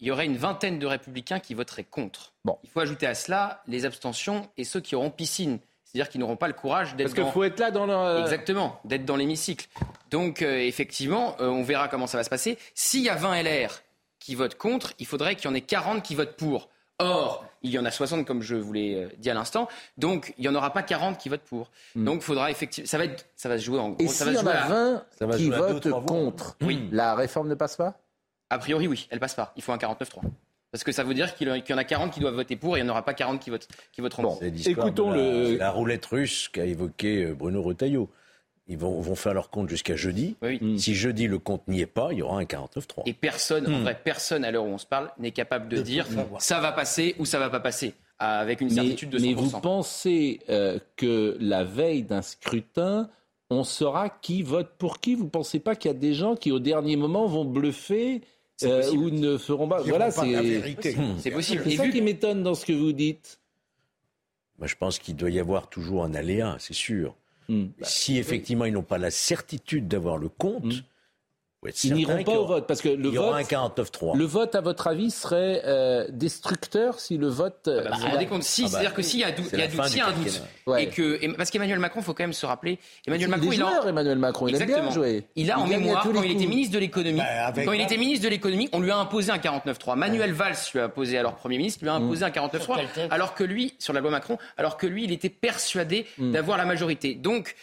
Il y aurait une vingtaine de républicains qui voteraient contre. Bon. Il faut ajouter à cela les abstentions et ceux qui auront piscine. C'est-à-dire qu'ils n'auront pas le courage d'être Parce qu'il dans... faut être là dans le... Exactement, d'être dans l'hémicycle. Donc, euh, effectivement, euh, on verra comment ça va se passer. S'il y a 20 LR qui votent contre, il faudrait qu'il y en ait 40 qui votent pour. Or, il y en a 60, comme je vous l'ai euh, dit à l'instant. Donc, il n'y en aura pas 40 qui votent pour. Donc, il faudra effectivement. Ça va, être, ça va se jouer en gros. Et ça s'il va y en a à- 20 qui votent contre, la réforme ne passe pas? A priori, oui, elle passe pas. Il faut un 49-3. Parce que ça veut dire qu'il y en a 40 qui doivent voter pour et il n'y en aura pas 40 qui, votent, qui voteront l'histoire de la, roulette russe qu'a évoqué euh, Bruno Retailleau. Ils vont, vont faire leur compte jusqu'à jeudi. Si jeudi le compte n'y est pas, il y aura un 49-3. Et personne, en vrai, personne à l'heure où on se parle n'est capable de, dire ça va passer ou ça va pas passer avec une mais, certitude de 100%. mais vous pensez euh, que la veille d'un scrutin, on saura qui vote pour qui? Vous pensez pas qu'il y a des gens qui, au dernier moment, vont bluffer euh, ou ne feront pas Voilà, c'est la vérité. Hmm. C'est possible. C'est Et ça qui m'étonne dans ce que vous dites. Moi, je pense qu'il doit y avoir toujours un aléa, c'est sûr. Hmm. si effectivement ils n'ont pas la certitude d'avoir le compte, être Ils n'iront pas au vote parce que le il y aura vote, un 49-3. le vote, à votre avis, serait euh, destructeur si le vote. euh, Bah, vous vous rendez compte, si, Ah bah, c'est-à-dire que s'il y a, dou- il y a, la dou- fin s'il y a un doute, quinquennat. et que, et- parce qu'Emmanuel Macron, il faut quand même se rappeler, Emmanuel Il est Macron, il a, Emmanuel Macron, il aime bien jouer. Il a en Il mémoire, quand il était ministre de l'économie, Bah, quand il était ministre de l'économie, on lui a imposé un 49-3. Manuel Valls lui a imposé, alors Premier ministre, lui a imposé un 49-3, quel texte alors que lui, sur la loi Macron, alors que lui, il était persuadé Mm. d'avoir la majorité. Donc,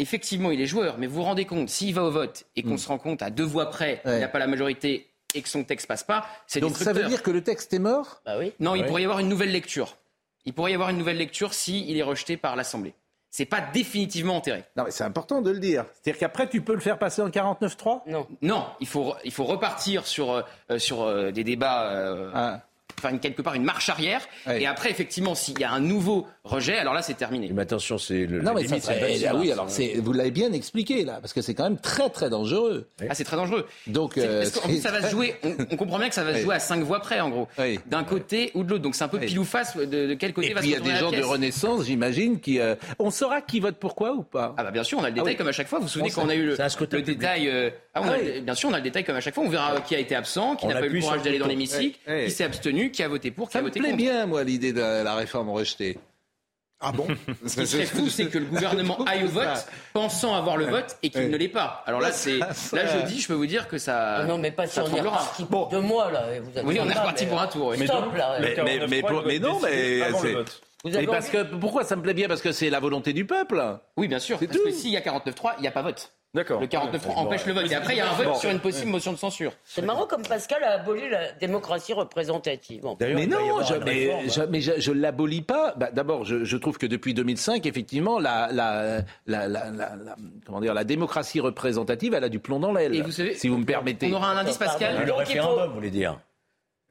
effectivement, il est joueur, mais vous vous rendez compte, s'il va au vote et qu'on se rend compte à deux voix près, il n'a pas la majorité et que son texte passe pas, c'est Donc ça veut dire que le texte est mort? Bah oui. Non, il Ouais. pourrait y avoir une nouvelle lecture. Il pourrait y avoir une nouvelle lecture s'il est rejeté par l'Assemblée. C'est pas définitivement enterré. Non, mais c'est important de le dire. C'est-à-dire qu'après, tu peux le faire passer en 49-3 Non. Non, il faut, il faut repartir sur, euh, sur euh, des débats, euh, Ah. Faire une- quelque part une marche arrière. Et après, effectivement, s'il y a un nouveau rejet, alors là, c'est terminé. Mais attention, c'est le. Non, mais ça limite, c'est le serait- 26 ah oui, alors c'est, vous l'avez bien expliqué là, parce que c'est quand même très très dangereux. Ah, c'est très dangereux. Donc, C'est- euh, parce qu'en plus, c'est ça va se jouer. On, on comprend bien que ça va se Oui. jouer à cinq voix près, en gros, d'un côté ou de l'autre. Donc c'est un peu pile ou face de, de quel côté Et va puis il y a des gens de. Renaissance, j'imagine, qui. euh, On saura qui vote pourquoi ou pas Ah bah bien sûr, on a le détail Ah oui. comme à chaque fois. Vous vous souvenez On quand on a eu le, détail euh, ah, on Ah a oui. Bien sûr, on a le détail comme à chaque fois. On verra qui a été absent, qui n'a pas eu le courage d'aller le dans l'hémicycle, Ouais, ouais. qui s'est abstenu, qui a voté pour, qui Ça a me voté plaît contre. bien, moi, l'idée de la réforme rejetée. Ah bon? Ce qui serait fou, c'est que le gouvernement aille au vote, pensant avoir le vote, et qu'il ne l'ait pas. Alors là, c'est là jeudi, je peux vous dire que ça. Ah non, mais pas si ça on est tremblera. reparti pour deux mois, là. Vous êtes Oui, on est reparti pour un tour. Mais Stop, là. Mais, mais, mais, pour- mais non, mais. Mais parce que pourquoi ça me plaît bien? Parce que c'est la volonté du peuple. Oui, bien sûr. Parce que s'il y a 49-3, il n'y a pas vote. D'accord. Le 49-3 empêche le vote. Et après, il y a un vote Bon. sur une possible motion de censure. C'est marrant comme Pascal a aboli la démocratie représentative. Bon, D'ailleurs, Mais non, je, mais, hein. je, mais je, je l'abolis pas. Bah, D'abord, je, je trouve que depuis 2005, effectivement, la, la, la, la, la- la- comment dire, la démocratie représentative, elle a du plomb dans l'aile. Et vous savez, si vous me permettez. On aura un indice, Pascal. Le référendum, vous voulez dire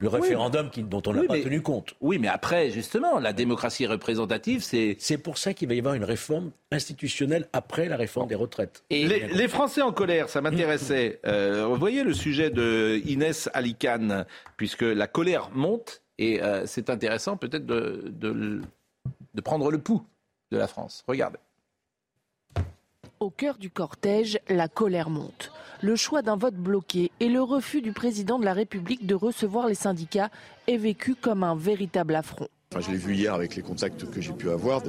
Le référendum qui- dont on n'a Oui, pas mais- tenu compte. Oui, mais après, justement, la démocratie représentative, c'est. C'est pour ça qu'il va y avoir une réforme institutionnelle après la réforme des retraites. Et Les, les Français en colère, ça m'intéressait. Euh, vous voyez le sujet de Inès Alicane, puisque la colère monte, et euh, c'est intéressant peut-être de, de, de prendre le pouls de la France. Regardez. Au cœur du cortège, la colère monte. Le choix d'un vote bloqué et le refus du président de la République de recevoir les syndicats est vécu comme un véritable affront. Enfin, je l'ai vu hier avec les contacts que j'ai pu avoir,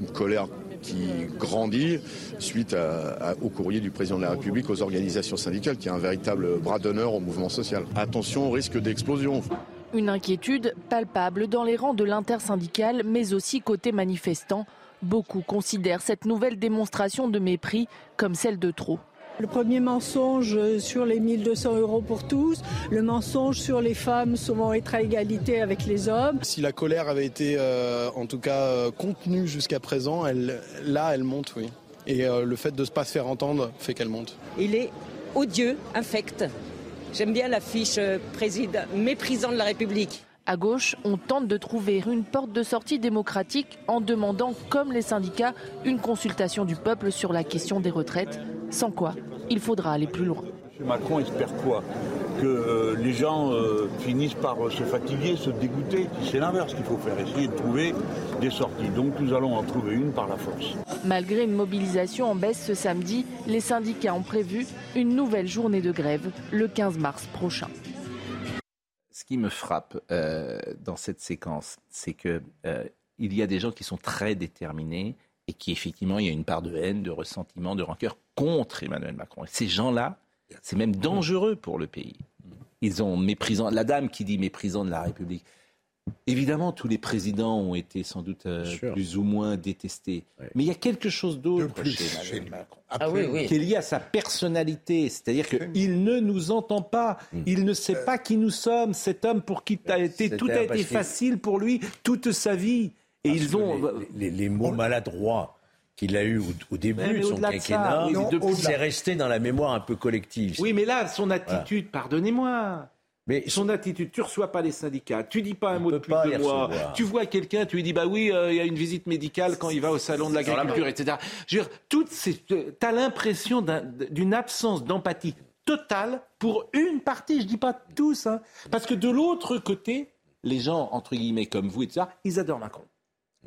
une colère qui grandit suite à- à- au courrier du président de la République aux organisations syndicales, qui est un véritable bras d'honneur au mouvement social. Attention au risque d'explosion. Une inquiétude palpable dans les rangs de l'intersyndicale, mais aussi côté manifestants. Beaucoup considèrent cette nouvelle démonstration de mépris comme celle de trop. Le premier mensonge sur les 1200 euros pour tous, le mensonge sur les femmes sauvant être à égalité avec les hommes. Si la colère avait été euh, en tout cas euh, contenue jusqu'à présent, elle, là elle monte, oui. Et euh, le fait de ne pas se faire entendre fait qu'elle monte. Il est odieux, infect. J'aime bien l'affiche président, méprisant de la République. À gauche, on tente de trouver une porte de sortie démocratique en demandant, comme les syndicats, une consultation du peuple sur la question des retraites, sans quoi il faudra aller plus loin. M. Macron espère quoi Que euh, les gens euh, finissent par euh, se fatiguer, se dégoûter. C'est l'inverse qu'il faut faire, essayer de trouver des sorties. Donc nous allons en trouver une par la force. Malgré une mobilisation en baisse ce samedi, les syndicats ont prévu une nouvelle journée de grève le 15 mars prochain. Ce qui me frappe euh, dans cette séquence, c'est que euh, il y a des gens qui sont très déterminés et qui effectivement il y a une part de haine, de ressentiment, de rancœur contre Emmanuel Macron. Et ces gens-là, c'est même dangereux pour le pays. Ils ont méprisant la dame qui dit méprisant de la République. Évidemment, tous les présidents ont été sans doute euh, plus ou moins détestés. Mais il y a quelque chose d'autre chez Emmanuel Macron. Ah oui, oui. Qui est lié à sa personnalité. C'est-à-dire qu'il ne nous entend pas. Hmm. Il ne sait pas qui nous sommes. Cet homme pour qui a été, tout a été facile pour lui toute sa vie. Et Parce ils ont. les, les- les mots maladroits qu'il a eu au, au début Ouais, mais de son de quinquennat, depuis- c'est resté dans la mémoire un peu collective. Oui, mais là, son attitude, pardonnez-moi. Mais son attitude, tu reçois pas les syndicats, tu dis pas un mot deux les mois, recevoir. tu vois quelqu'un, tu lui dis bah oui, euh, il y a une visite médicale quand il va au salon de l'agriculture, etc. Je veux dire, toutes ces, t'as l'impression d'un- d'une absence d'empathie totale pour une partie. Je dis pas tous, hein, parce que de l'autre côté, les gens entre guillemets comme vous, etc. Ils adorent Macron.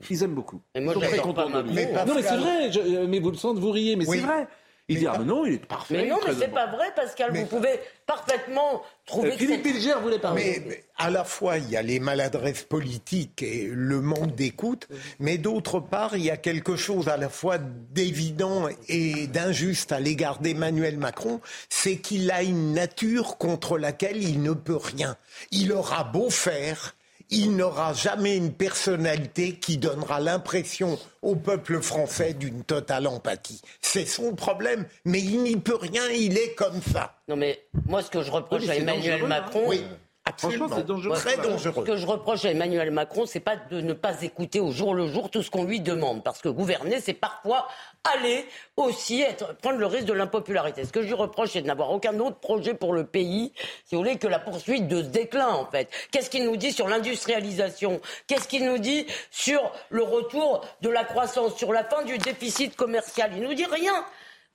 Ils aiment beaucoup. Et moi, Ils sont très contents de lui. Mais Non mais c'est vrai. je- euh, mais vous le sentez, vous riez, mais Oui. c'est vrai. Il dit ah mais non, il est parfait. Mais non, mais c'est pas vrai, Pascal. Vous pouvez parfaitement trouver Euh, que Philippe Bilger voulait parler. Mais, mais à la fois, il y a les maladresses politiques et le manque d'écoute, mais d'autre part, il y a quelque chose à la fois d'évident et d'injuste à l'égard d'Emmanuel Macron, c'est qu'il a une nature contre laquelle il ne peut rien. Il aura beau faire. Il n'aura jamais une personnalité qui donnera l'impression au peuple français d'une totale empathie. C'est son problème, mais il n'y peut rien, il est comme ça. Non, mais moi, ce que je reproche Oui, à Emmanuel hein. Macron. Oui, absolument. Moi, c'est dangereux. Très dangereux. Ce que je reproche à Emmanuel Macron, c'est pas de ne pas écouter au jour le jour tout ce qu'on lui demande. Parce que gouverner, c'est parfois aller aussi être, prendre le risque de l'impopularité. Ce que je lui reproche, c'est de n'avoir aucun autre projet pour le pays, si vous voulez, que la poursuite de ce déclin, en fait. Qu'est-ce qu'il nous dit sur l'industrialisation? Qu'est-ce qu'il nous dit sur le retour de la croissance, sur la fin du déficit commercial? Il nous dit rien.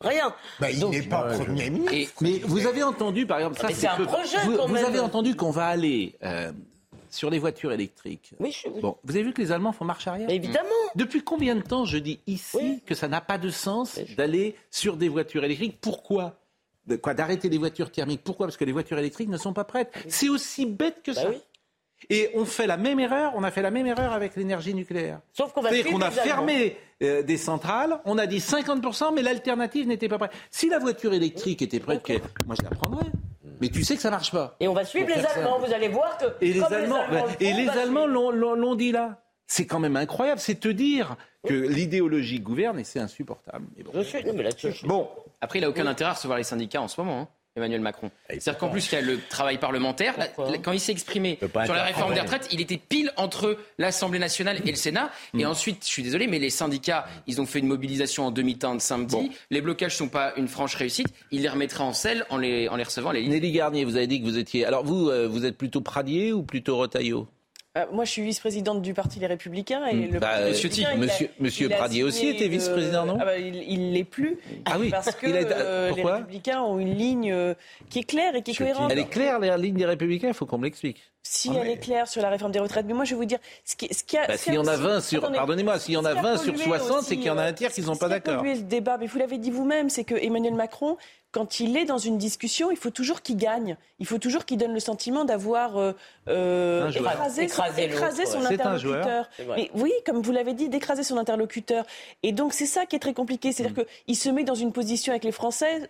Rien. Bah, il n'est pas Premier ministre. Et- mais vous avez entendu, par exemple, Ah, ça, mais c'est un peu- projet, vous, quand vous avez entendu qu'on va aller euh, sur les voitures électriques. Oui, je-. Bon, vous avez vu que les Allemands font marche arrière Évidemment. Depuis combien de temps je dis ici que ça n'a pas de sens d'aller sur des voitures électriques? Pourquoi? De quoi? D'arrêter les voitures thermiques Pourquoi? Parce que les voitures électriques ne sont pas prêtes. C'est aussi bête que Bah ça. Et on fait la même erreur, on a fait la même erreur avec l'énergie nucléaire. Sauf qu'on va C'est-à-dire suivre qu'on a fermé euh, des centrales, on a dit 50%, mais l'alternative n'était pas prête. Si la voiture électrique était prête, moi je la prendrais. Mais tu sais que ça marche pas. Et on va suivre les ça. Allemands, vous allez voir que. Et les Allemands, le et les Allemands suivre. l'ont- l'ont l'ont dit là. C'est quand même incroyable. C'est te dire que l'idéologie gouverne et c'est insupportable. Mais bon. Je suis- non, mais là-dessus, je- Bon, Après, il n'a aucun intérêt à recevoir les syndicats en ce moment, hein, Emmanuel Macron. C'est-à-dire qu'en plus, il y a le travail parlementaire. Quand il s'est exprimé sur la réforme des retraites, il était pile entre l'Assemblée nationale et le Sénat. Et ensuite, je suis désolé, mais les syndicats, ils ont fait une mobilisation en demi-teinte samedi. Les blocages ne sont pas une franche réussite. Il les remettra en selle en les, en les recevant. Les... Nelly Garnier, vous avez dit que vous étiez. Alors vous, euh, vous êtes plutôt Pradier ou plutôt Retailleau Euh, moi, je suis vice-présidente du Parti Les Républicains. Et le Bah, Monsieur a- Monsieur- Pradier aussi était vice-président, non ah bah, Il il l'est plus. Ah oui, Parce que a euh, les Républicains ont une ligne euh, qui est claire et qui est cohérente. Elle est claire, la ligne des Républicains, il faut qu'on me l'explique. Si elle est claire sur la réforme des retraites, mais moi je vais vous dire, ce qui, ce qui a, Bah, s'il y en a aussi- 20 sur, pardonnez-moi, s'il y en a ce qui 20 sur pollué 60, aussi, c'est qu'il y en a un euh, tiers qui sont ce pas qui a d'accord. le débat, mais vous l'avez dit vous-même, c'est que Emmanuel Macron, quand il est dans une discussion, il faut toujours qu'il gagne. Il faut toujours qu'il donne le sentiment d'avoir euh, euh, Un joueur. écrasé, Écrasé écrasé son ouais. Interlocuteur. Mais oui, comme vous l'avez dit, d'écraser son interlocuteur. Et donc c'est ça qui est très compliqué, c'est-à-dire qu'il se met dans une position avec les Français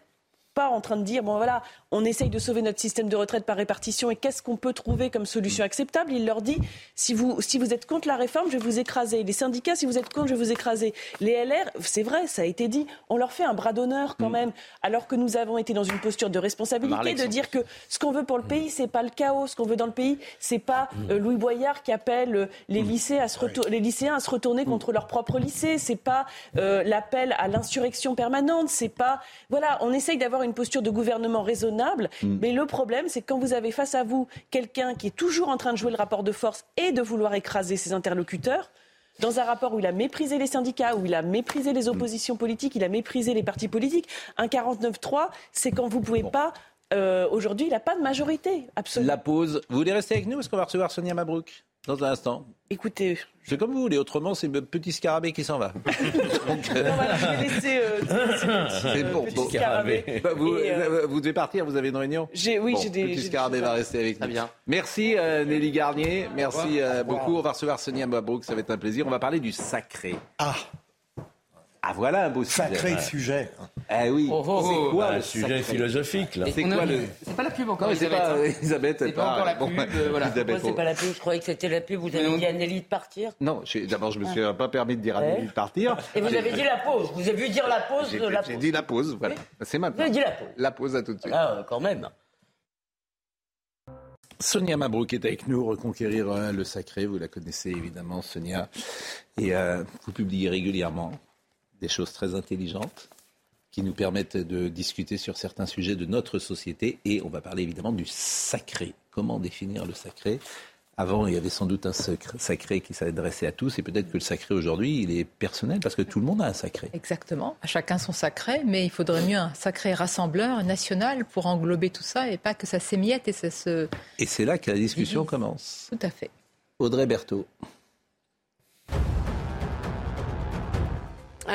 pas en train de dire bon voilà on essaye de sauver notre système de retraite par répartition et qu'est-ce qu'on peut trouver comme solution acceptable? Il leur dit si vous si vous êtes contre la réforme je vais vous écraser. Les syndicats si vous êtes contre je vais vous écraser. Les LR c'est vrai ça a été dit on leur fait un bras d'honneur quand même alors que nous avons été dans une posture de responsabilité de dire que ce qu'on veut pour le pays c'est pas le chaos. Ce qu'on veut dans le pays c'est pas euh, Louis Boyard qui appelle euh, les lycées à se les lycéens à se retourner contre leur propre lycée. C'est pas euh, l'appel à l'insurrection permanente. C'est pas voilà on essaye d'avoir une posture de gouvernement raisonnable mais le problème c'est que quand vous avez face à vous quelqu'un qui est toujours en train de jouer le rapport de force et de vouloir écraser ses interlocuteurs dans un rapport où il a méprisé les syndicats, où il a méprisé les oppositions politiques, il a méprisé les partis politiques. Un 49-3, c'est quand vous pouvez pas. euh, Aujourd'hui, il n'a pas de majorité, absolument. La pause. Vous voulez rester avec nous parce qu'on va recevoir Sonia Mabrouk dans un instant. Écoutez, C'est comme vous voulez, autrement c'est le petit scarabée qui s'en va. Donc, euh, non, voilà, je vais laisser. euh, ce petit, c'est euh, bon. petit bon. scarabée. Bah, vous, euh, euh, vous devez partir, vous avez une réunion J'ai- oui, Bon, j'ai des- Petit j'ai des scarabée va rester avec Très nous. bien. Merci euh, Nelly Garnier, merci euh, beaucoup. On va recevoir Sonia Mabrouk, ça va être un plaisir. On va parler du sacré. Ah, Ah voilà un beau sujet. Sacré sujet. Eh oui. Oh, oh, c'est oh. quoi Un le sujet sacré philosophique, là. C'est quoi le C'est pas la pub encore, Non, c'est Elisabeth. pas hein. Elisabeth. C'est pas encore la pub, euh, voilà. Elisabeth, Pourquoi c'est bon. pas la pub Je croyais que c'était la pub. Vous avez dit à Nelly de partir Non, d'abord je me suis pas permis de dire à. Nelly de partir. Et vous avez dit la pause. Vous avez vu dire la pause J'ai de la j'ai pause. dit la pause, voilà. C'est maintenant. Vous avez dit la pause. La pause à tout de suite. Ah, euh, quand même. Sonia Mabrouk est avec nous, Reconquérir euh, le sacré, vous la connaissez évidemment Sonia, et euh, vous publiez régulièrement des choses très intelligentes qui nous permettent de discuter sur certains sujets de notre société, et on va parler évidemment du sacré. Comment définir le sacré? Avant, il y avait sans doute un sacré, qui s'adressait à tous, et peut-être que le sacré aujourd'hui, il est personnel, parce que tout le monde a un sacré. Exactement, à chacun son sacré, mais il faudrait mieux un sacré rassembleur national pour englober tout ça et pas que ça s'émiette et ça se... Et c'est là que la discussion commence. Tout à fait. Audrey Berthaud.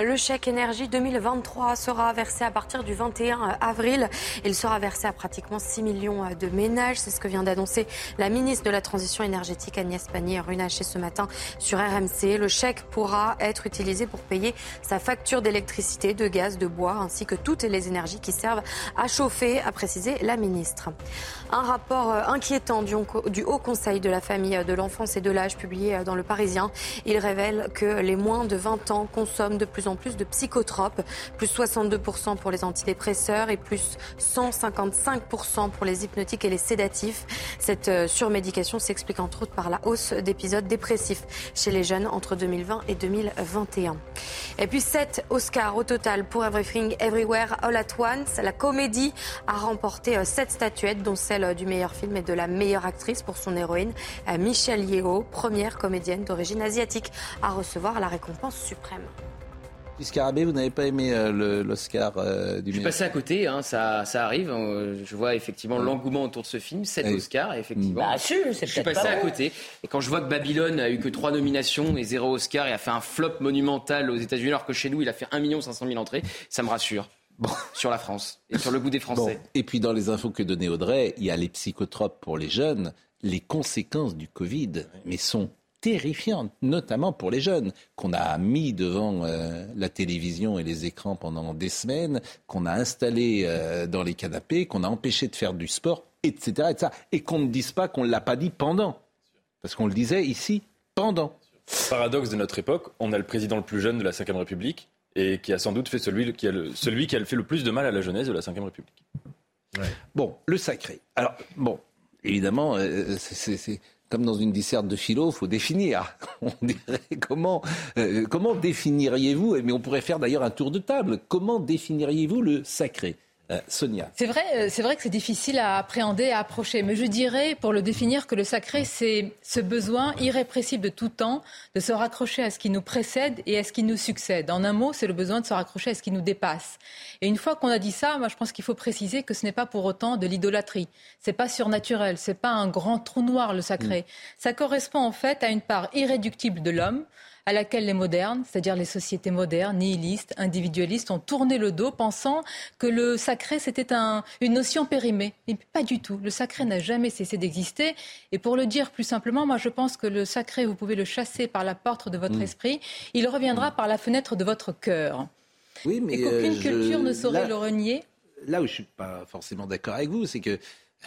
Le chèque énergie 2023 sera versé à partir du 21 avril. Il sera versé à pratiquement 6 millions de ménages. C'est ce que vient d'annoncer la ministre de la Transition énergétique Agnès Pannier-Runacher ce matin sur RMC. Le chèque pourra être utilisé pour payer sa facture d'électricité, de gaz, de bois, ainsi que toutes les énergies qui servent à chauffer, a précisé la ministre. Un rapport inquiétant du Haut Conseil de la famille, de l'enfance et de l'âge publié dans Le Parisien. Il révèle que les moins de 20 ans consomment de plus en plus de psychotropes, plus 62% pour les antidépresseurs et plus 155% pour les hypnotiques et les sédatifs. Cette euh, surmédication s'explique entre autres par la hausse d'épisodes dépressifs chez les jeunes entre 2020 et 2021. Et puis 7 Oscars au total pour Everything Everywhere All at Once. La comédie a remporté 7 statuettes, dont celle du meilleur film et de la meilleure actrice pour son héroïne, euh, Michelle Yeoh, première comédienne d'origine asiatique à recevoir la récompense suprême. Scarabée, vous n'avez pas aimé euh, l'Oscar euh, du Je suis passé à côté, hein, ça, ça arrive. Je vois effectivement l'engouement autour de ce film, 7 Oui. Oscars, effectivement. Bah, je suis passé pas à côté. Et quand je vois que Babylone a eu que 3 nominations et 0 Oscar et a fait un flop monumental aux États-Unis, alors que chez nous, il a fait 1 500 000 entrées, ça me rassure. Sur la France et sur le goût des Français. Bon. Et puis dans les infos que donnait Audrey, il y a les psychotropes pour les jeunes. Les conséquences du Covid, mais sont terrifiantes, notamment pour les jeunes, qu'on a mis devant euh, la télévision et les écrans pendant des semaines, qu'on a installé euh, dans les canapés, qu'on a empêché de faire du sport, etc. etc. et qu'on ne dise pas qu'on ne l'a pas dit pendant. Parce qu'on le disait ici pendant. Paradoxe de notre époque, on a le président le plus jeune de la Ve République et qui a sans doute fait celui qui a, le, celui qui a fait le plus de mal à la jeunesse de la Ve République. Bon, le sacré. Alors, bon, évidemment, euh, c'est comme dans une disserte de philo, faut définir. On dirait comment, euh, comment définiriez-vous, mais on pourrait faire d'ailleurs un tour de table, comment définiriez-vous le sacré? Euh, Sonia. C'est vrai, euh, c'est vrai que c'est difficile à appréhender, à approcher. Mais je dirais, pour le définir, que le sacré, c'est ce besoin irrépressible de tout temps de se raccrocher à ce qui nous précède et à ce qui nous succède. En un mot, c'est le besoin de se raccrocher à ce qui nous dépasse. Et une fois qu'on a dit ça, moi, je pense qu'il faut préciser que ce n'est pas pour autant de l'idolâtrie. C'est pas surnaturel. C'est pas un grand trou noir, le sacré. Ça correspond en fait à une part irréductible de l'homme à laquelle les modernes, c'est-à-dire les sociétés modernes, nihilistes, individualistes, ont tourné le dos, pensant que le sacré, c'était un- une notion périmée. Mais pas du tout. Le sacré n'a jamais cessé d'exister. Et pour le dire plus simplement, moi, je pense que le sacré, vous pouvez le chasser par la porte de votre Mm. esprit. Il reviendra par la fenêtre de votre cœur. Oui, mais Et qu'aucune euh, je- culture ne saurait là- le renier. Là où je suis pas forcément d'accord avec vous, c'est que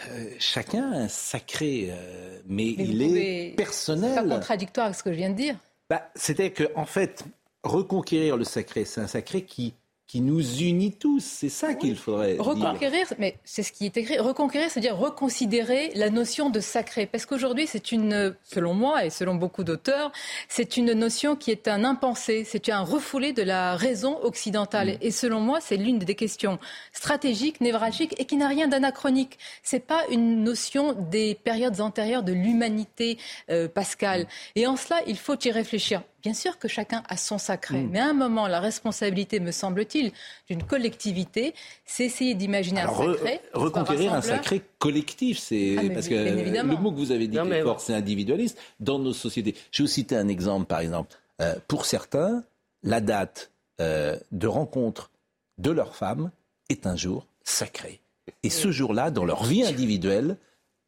euh, chacun a un sacré, euh, mais, Mais il est pouvez- C'est pas personnel. contradictoire avec ce que je viens de dire. Bah, C'était que, en fait, reconquérir le sacré, c'est un sacré qui, qui nous unit tous. C'est ça qu'il faudrait dire. Reconquérir, mais c'est ce qui est écrit. Reconquérir, c'est-à-dire reconsidérer la notion de sacré. Parce qu'aujourd'hui, c'est une, selon moi et selon beaucoup d'auteurs, c'est une notion qui est un impensé, c'est un refoulé de la raison occidentale. Et selon moi, c'est l'une des questions stratégiques, névralgiques et qui n'a rien d'anachronique. C'est pas une notion des périodes antérieures de l'humanité euh, pascale. Et en cela, il faut y réfléchir. Bien sûr que chacun a son sacré, Mm. mais à un moment, la responsabilité, me semble-t-il, d'une collectivité, c'est essayer d'imaginer un sacré. soit reconquérir un sacré collectif, c'est Ah, parce oui, que le mot que vous avez dit Non, qui mais est fort, c'est individualiste dans nos sociétés. Je vais vous citer un exemple, par exemple. Euh, pour certains, la date euh, de rencontre de leur femme est un jour sacré. Et ce jour-là, dans leur vie individuelle,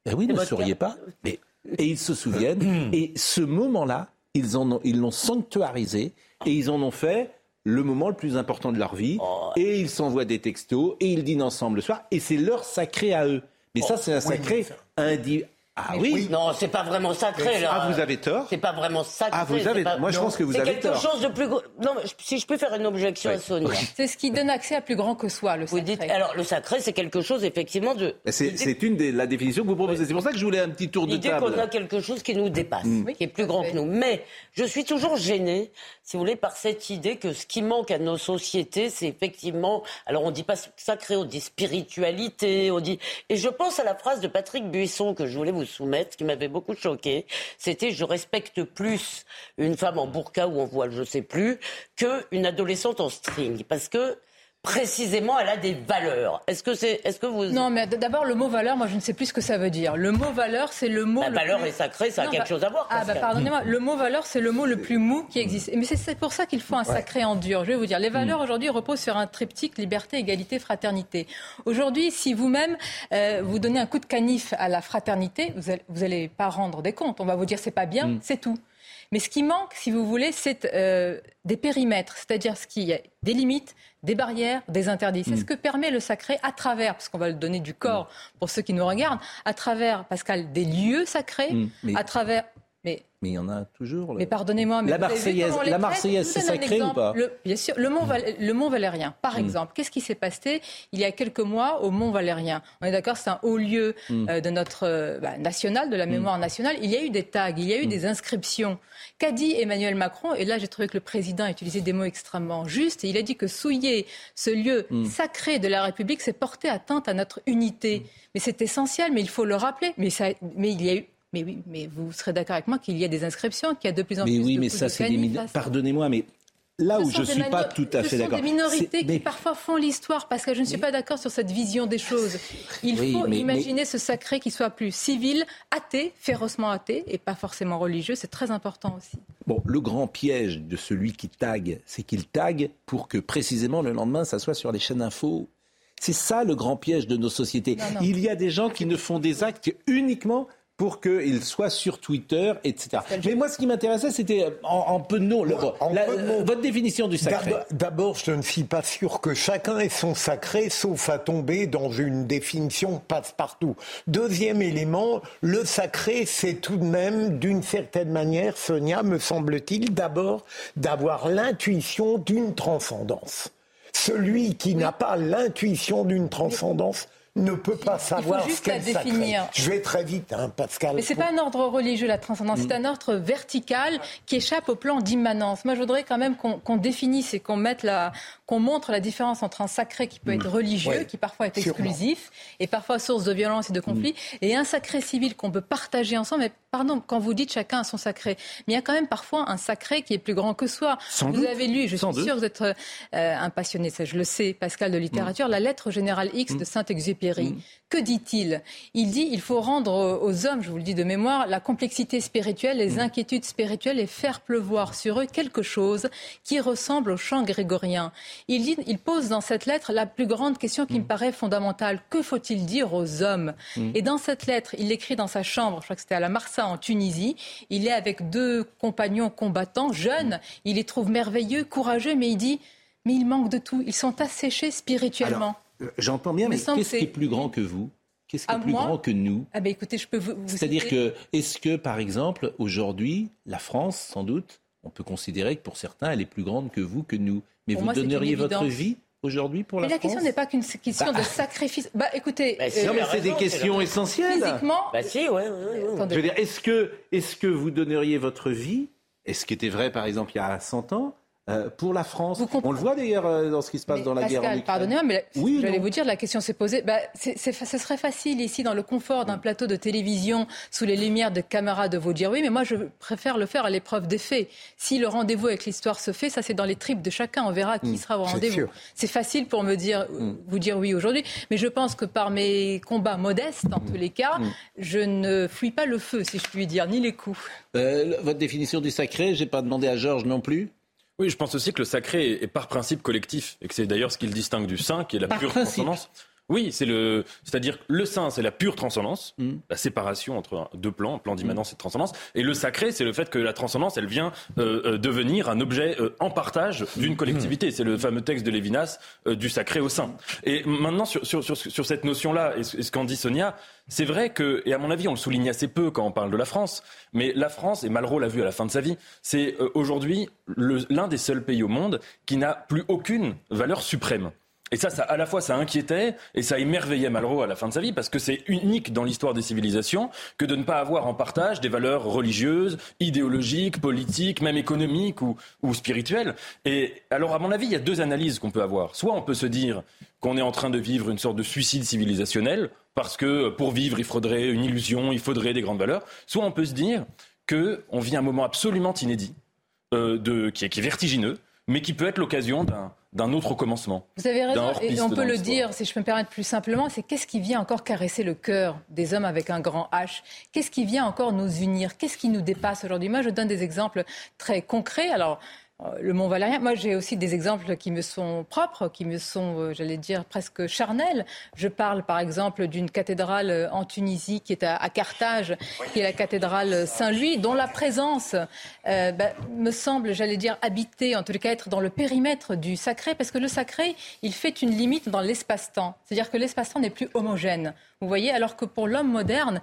ben oui, ne cas. pas, mais et ils se souviennent. et ce moment-là, ils en ont, ils l'ont sanctuarisé et ils en ont fait le moment le plus important de leur vie, Oh. et ils s'envoient des textos, et ils dînent ensemble le soir, et c'est leur sacré à eux. Mais ça, c'est un Oh. Oui, sacré indi... Ah oui Non, c'est pas vraiment sacré, là. Ah, vous avez tort C'est pas vraiment sacré. Ah, vous c'est avez- pas- moi, je Non. pense que vous C'est avez quelque tort. chose de plus gros. Non, mais si je peux faire une objection à Sonia. C'est ce qui donne accès à plus grand que soi, le Vous sacré. dites, alors le sacré, c'est quelque chose effectivement de. C'est c'est une des la définition que vous proposez. C'est pour ça que je voulais un petit tour de L'idée table. qu'on a quelque chose qui nous dépasse, Mm. qui est plus grand que nous. Mais je suis toujours gênée, si vous voulez, par cette idée que ce qui manque à nos sociétés, c'est effectivement. Alors on dit pas sacré, on dit spiritualité, on dit. Et je pense à la phrase de Patrick Buisson que je voulais vous soumettre, qui m'avait beaucoup choqué. C'était je respecte plus une femme en burqa ou en voile, je sais plus, qu'une adolescente en string, parce que précisément, elle a des valeurs. Est-ce que c'est, est-ce que vous Non, mais d'abord, le mot valeur, moi, je ne sais plus ce que ça veut dire. Le mot valeur, c'est le mot. La le valeur plus- et sacré, ça a quelque bah- chose à voir. Ah, bah, pardonnez-moi. Le mot valeur, c'est le mot le plus mou qui existe. Mais c'est- pour ça qu'il faut un sacré en dur. Je vais vous dire. Les valeurs, aujourd'hui, reposent sur un triptyque liberté, égalité, fraternité. Aujourd'hui, si vous-même, euh, vous donnez un coup de canif à la fraternité, vous allez, vous allez pas rendre des comptes. On va vous dire, c'est pas bien, Mm. c'est tout. Mais ce qui manque, si vous voulez, c'est euh, des périmètres, c'est-à-dire ce qui est des limites, des barrières, des interdits. C'est Mm. ce que permet le sacré à travers, parce qu'on va le donner du corps pour ceux qui nous regardent, à travers, Pascal, des lieux sacrés, Mm, à travers. Mais Mais il y en a toujours. le- mais pardonnez-moi, mais La Marseillaise, la Marseillaise, c'est sacré ou pas Le- Bien sûr, le Mont, Val- le Mont Valérien, par Mm. exemple. Qu'est-ce qui s'est passé il y a quelques mois au Mont Valérien? On est d'accord, c'est un haut lieu Mm. euh, de notre euh, bah, national, de la mémoire nationale. Il y a eu des tags, il y a eu des inscriptions. Qu'a dit Emmanuel Macron? Et là, j'ai trouvé que le président a utilisé des mots extrêmement justes. Et il a dit que souiller ce lieu Mm. sacré de la République, c'est porter atteinte à notre unité. Mais c'est essentiel, mais il faut le rappeler. Mais, ça, mais il y a eu mais oui, mais vous serez d'accord avec moi qu'il y a des inscriptions, qu'il y a de plus en Mais plus oui, de mais ça, de c'est des. Pardonnez-moi, mais là Ce où je des suis pas tout à fait Ce d'accord. sont des minorités c'est- qui mais- parfois font l'histoire, parce que je ne suis pas d'accord sur cette vision des choses. Il Oui, faut mais- imaginer ce sacré qui soit plus civil, athée, férocement athée, et pas forcément religieux. C'est très important aussi. Bon, le grand piège de celui qui tague, c'est qu'il tague pour que précisément le lendemain, ça soit sur les chaînes info. C'est ça le grand piège de nos sociétés. Non, non. Il y a des gens qui ne font des actes uniquement pour qu'ils soient sur Twitter, etc. Mais moi, ce qui m'intéressait, c'était en, en peu de la- euh, votre définition du sacré. D'abord- D'abord, je ne suis pas sûr que chacun ait son sacré, sauf à tomber dans une définition passe-partout. Deuxième élément, le sacré, c'est tout de même, d'une certaine manière, Sonia, me semble-t-il, d'abord d'avoir l'intuition d'une transcendance. Celui qui n'a pas l'intuition d'une transcendance ne peut pas savoir juste ce définir. Je vais très vite, hein, Pascal. Mais c'est pas un ordre religieux, la transcendance, c'est un ordre vertical qui échappe au plan d'immanence. Moi, je voudrais quand même qu'on définisse et qu'on mette la, qu'on montre la différence entre un sacré qui peut être religieux, Ouais, qui parfois est sûrement. exclusif et parfois source de violence et de conflits, et un sacré civil qu'on peut partager ensemble. Mais pardon, quand vous dites chacun a son sacré, mais il y a quand même parfois un sacré qui est plus grand que soi. Sans vous doute. avez lu, je Sans suis sûre que vous êtes euh, un passionné, ça je le sais, Pascal, de littérature, la lettre générale X de Saint-Exupéry. Que dit-il? Il dit il faut rendre aux hommes, je vous le dis de mémoire, la complexité spirituelle, les inquiétudes spirituelles et faire pleuvoir sur eux quelque chose qui ressemble au chant grégorien. Il, dit, il pose dans cette lettre la plus grande question qui me paraît fondamentale. Que faut-il dire aux hommes? Mm. Et dans cette lettre, il l'écrit dans sa chambre, je crois que c'était à la En Tunisie. Il est avec deux compagnons combattants, jeunes. Il les trouve merveilleux, courageux, mais il dit mais il manque de tout. Ils sont asséchés spirituellement. Euh, J'entends bien, mais qu'est-ce que qui est plus grand que vous? Qu'est-ce qui est plus moi grand que nous? Ah ben écoutez, je peux vous. vous C'est-à-dire que, est-ce que, par exemple, aujourd'hui, la France, sans doute, on peut considérer que pour certains, elle est plus grande que vous, que nous. Mais Pour vous moi, donneriez votre vie? Aujourd'hui pour Mais la, la question n'est pas qu'une question Bah, de sacrifice. Bah écoutez, si, Non, mais c'est des questions essentielles. Physiquement, Bah si, ouais. Je veux dire, est-ce que, est-ce que vous donneriez votre vie, et ce qui était vrai, par exemple, il y a 100 ans, euh, pour la France On le voit d'ailleurs euh, dans ce qui se passe dans la guerre en Ukraine. pardonnez-moi, mais Oui, j'allais vous dire, la question s'est posée. Bah, c'est- c'est- ce serait facile ici, dans le confort d'un plateau de télévision, sous les lumières de caméras, de vous dire oui, mais moi je préfère le faire à l'épreuve des faits. Si le rendez-vous avec l'histoire se fait, ça c'est dans les tripes de chacun. On verra qui Mm, sera au rendez-vous. C'est facile pour me dire, vous dire oui aujourd'hui, mais je pense que par mes combats modestes, en tous les cas, je ne fuis pas le feu, si je puis dire, ni les coups. Euh, votre définition du sacré, j'ai pas demandé à Georges non plus. Oui, je pense aussi que le sacré est, par principe collectif et que c'est d'ailleurs ce qui le distingue du saint, qui est la Par pure principe. transcendance. Oui, c'est le, c'est-à-dire le saint, c'est la pure transcendance, Mm. la séparation entre deux plans, plan d'immanence et de transcendance, et le sacré, c'est le fait que la transcendance, elle vient euh, euh, devenir un objet euh, en partage d'une collectivité. C'est le fameux texte de Lévinas euh, du sacré au saint. Et maintenant sur sur sur, sur cette notion-là, et ce qu'en dit Sonia, c'est vrai que, et à mon avis, on le souligne assez peu quand on parle de la France, mais la France, et Malraux l'a vu à la fin de sa vie, c'est euh, aujourd'hui l'un des seuls pays au monde qui n'a plus aucune valeur suprême. Et ça, ça, à la fois, ça inquiétait et ça émerveillait Malraux à la fin de sa vie parce que c'est unique dans l'histoire des civilisations que de ne pas avoir en partage des valeurs religieuses, idéologiques, politiques, même économiques ou, spirituelles. Et alors, à mon avis, il y a deux analyses qu'on peut avoir. Soit on peut se dire qu'on est en train de vivre une sorte de suicide civilisationnel parce que pour vivre, il faudrait une illusion, il faudrait des grandes valeurs. Soit on peut se dire qu'on vit un moment absolument inédit, euh, de, qui, est, qui est vertigineux, mais qui peut être l'occasion d'un d'un autre commencement. Vous avez raison, et on peut le dire, si je peux me permettre plus simplement, c'est qu'est-ce qui vient encore caresser le cœur des hommes avec un grand H? Qu'est-ce qui vient encore nous unir? Qu'est-ce qui nous dépasse aujourd'hui? Moi, je donne des exemples très concrets. Alors, le Mont Valérien, moi j'ai aussi des exemples qui me sont propres, qui me sont, euh, j'allais dire, presque charnels. Je parle par exemple d'une cathédrale euh, en Tunisie qui est à, Carthage, qui est la cathédrale Saint-Louis, dont la présence euh, bah, me semble, j'allais dire, habiter, en tout cas être dans le périmètre du sacré, parce que le sacré, il fait une limite dans l'espace-temps. C'est-à-dire que l'espace-temps n'est plus homogène. Vous voyez, alors que pour l'homme moderne,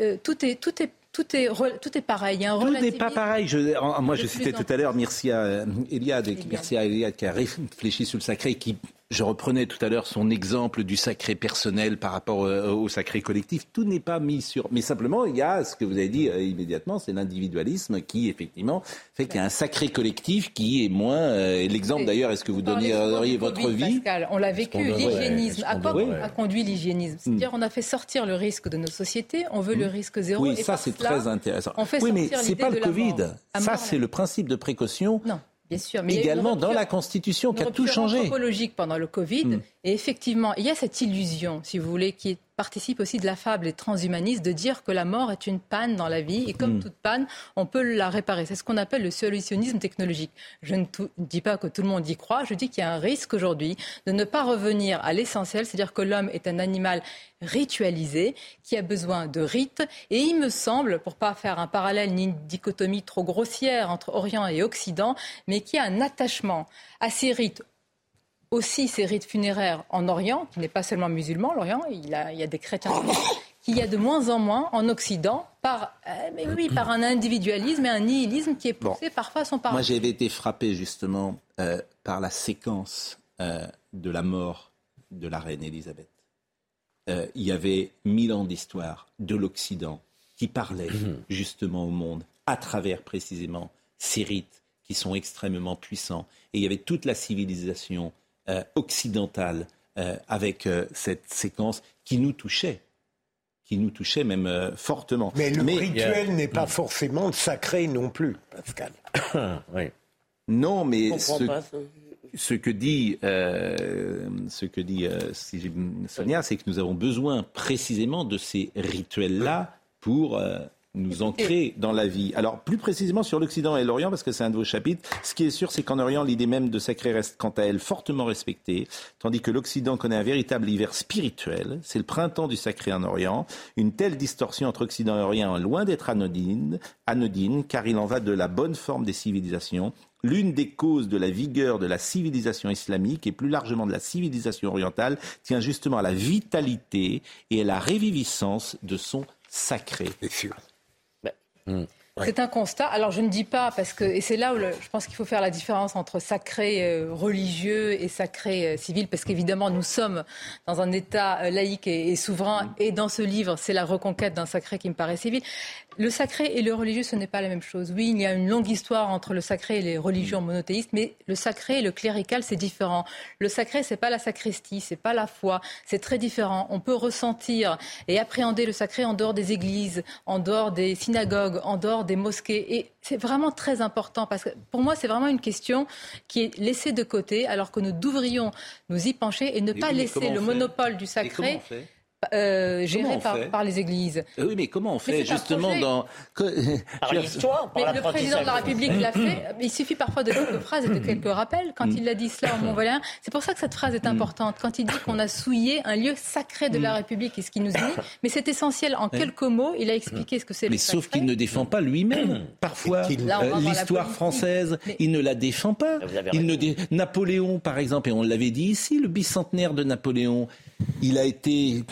euh, tout est, tout est tout est, re- tout est pareil. Il y a un Tout n'est pas pareil. Je, en- moi, je citais tout à l'heure Mircea euh, Eliade, et Mircea Eliade qui a réfléchi sur le sacré, et qui, je reprenais tout à l'heure son exemple du sacré personnel par rapport euh, au sacré collectif. Tout n'est pas mis sur. Mais simplement, il y a ce que vous avez dit euh, immédiatement, c'est l'individualisme qui, effectivement, fait qu'il y a un sacré collectif qui est moins. euh, et L'exemple d'ailleurs, est-ce que vous donneriez votre Covid, vie Pascal. On l'a vécu, l'hygiénisme. À quoi devrait- a conduit l'hygiénisme C'est-à-dire on a fait sortir le risque de nos sociétés, on veut le risque zéro. Oui, et ça c'est très intéressant. On fait oui, mais sortir c'est l'idée pas de le la Covid. Ça, c'est le principe de précaution. Non, bien sûr. Mais Également dans la Constitution qui a tout changé. anthropologique pendant le Covid. Hmm. Et effectivement, il y a cette illusion, si vous voulez, qui participe aussi de la fable des transhumanistes, de dire que la mort est une panne dans la vie. Et comme Hmm. toute panne, on peut la réparer. C'est ce qu'on appelle le solutionnisme technologique. Je ne dis pas que tout le monde y croit. Je dis qu'il y a un risque aujourd'hui de ne pas revenir à l'essentiel, c'est-à-dire que l'homme est un animal ritualisé, qui a besoin de rites. Et il me semble, pour pas faire un parallèle ni une dichotomie trop grossière entre Orient et Occident, mais qui a un attachement à ces rites aussi ces rites funéraires en Orient, qui n'est pas seulement musulman, l'Orient, il, y a- il y a des chrétiens qu'il y a de moins en moins en Occident par, euh, mais oui, par un individualisme et un nihilisme qui est poussé parfois à son Moi, paroxysme. j'avais été frappé justement euh, par la séquence euh, de la mort de la reine Élisabeth. Euh, il y avait mille ans d'histoire de l'Occident qui parlait justement au monde à travers précisément ces rites qui sont extrêmement puissants. Et il y avait toute la civilisation occidentale euh, avec euh, cette séquence qui nous touchait qui nous touchait même euh, fortement. Mais le rituel n'est Hmm. pas forcément sacré non plus, Pascal. Non, mais ce, pas, ça. ce que dit, euh, ce que dit euh, Sonia, c'est que nous avons besoin précisément de ces rituels-là pour euh, nous ancrer dans la vie. Alors, plus précisément sur l'Occident et l'Orient, parce que c'est un de vos chapitres, ce qui est sûr, c'est qu'en Orient, l'idée même de sacré reste, quant à elle, fortement respectée, tandis que l'Occident connaît un véritable hiver spirituel. C'est le printemps du sacré en Orient. Une telle distorsion entre Occident et Orient est loin d'être anodine, anodine, car il en va de la bonne forme des civilisations. L'une des causes de la vigueur de la civilisation islamique et plus largement de la civilisation orientale tient justement à la vitalité et à la réviviscence de son sacré. C'est sûr. C'est un constat. Alors je ne dis pas parce que et c'est là où le- je pense qu'il faut faire la différence entre sacré euh, religieux et sacré euh, civil parce qu'évidemment nous sommes dans un État euh, laïque et, et souverain et dans ce livre c'est la reconquête d'un sacré qui me paraît civil. Le sacré et le religieux ce n'est pas la même chose. Oui il y a une longue histoire entre le sacré et les religions monothéistes mais le sacré et le clérical c'est différent. Le sacré c'est pas la sacristie c'est pas la foi c'est très différent. On peut ressentir et appréhender le sacré en dehors des églises, en dehors des synagogues, en dehors des mosquées. Et c'est vraiment très important parce que pour moi, c'est vraiment une question qui est laissée de côté alors que nous devrions nous y pencher et ne Et pas oui, laisser le monopole du sacré. Euh, gérés par, les églises. Euh, Oui, mais comment on Mais fait justement dans. Par l'histoire, par Mais le président de la. République l'a fait. Il suffit parfois de quelques phrases et de quelques rappels. Quand il a dit cela au Mont-Valérien, c'est pour ça que cette phrase est importante. Quand il dit qu'on a souillé un lieu sacré de la République et ce qui nous unit, mais c'est essentiel. En quelques mots, il a expliqué ce que c'est Mais le sauf sacré. qu'il ne défend pas lui-même. Parfois, euh, l'histoire française, Mais- il ne la défend pas. Il ne dé- Napoléon, par exemple, et on l'avait dit ici, le bicentenaire de Napoléon, il a été.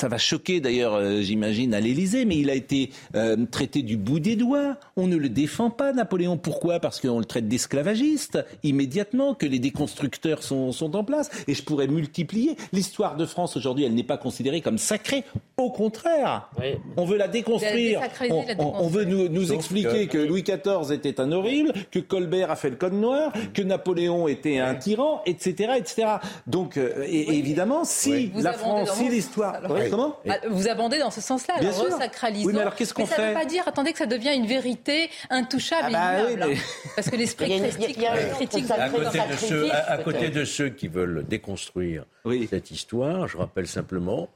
Ça va choquer d'ailleurs, euh, j'imagine, à l'Élysée, mais il a été euh, traité du bout des doigts. On ne le défend pas, Napoléon. Pourquoi? Parce qu'on le traite d'esclavagiste immédiatement, que les déconstructeurs sont, sont en place. Et je pourrais multiplier. L'histoire de France aujourd'hui, elle n'est pas considérée comme sacrée. Au contraire, on veut la déconstruire. On, la on- on veut nous, nous expliquer que- que... Louis XIV était un horrible, que Colbert a fait le code noir, que Napoléon était un tyran, etc., etc. Donc, euh, et, évidemment, si la France, si l'histoire, sens, alors. Ouais, comment Ah, Vous abondez dans ce sens-là, Bien alors sûr. resacralisons. Oui, mais alors qu'est-ce qu'on ça ne veut pas dire, attendez, que ça devient une vérité intouchable Ah bah et oui, immuable, mais- hein. Parce que l'esprit critique, un critique À côté, de ceux, à, à côté de ceux qui veulent déconstruire cette histoire, je rappelle simplement,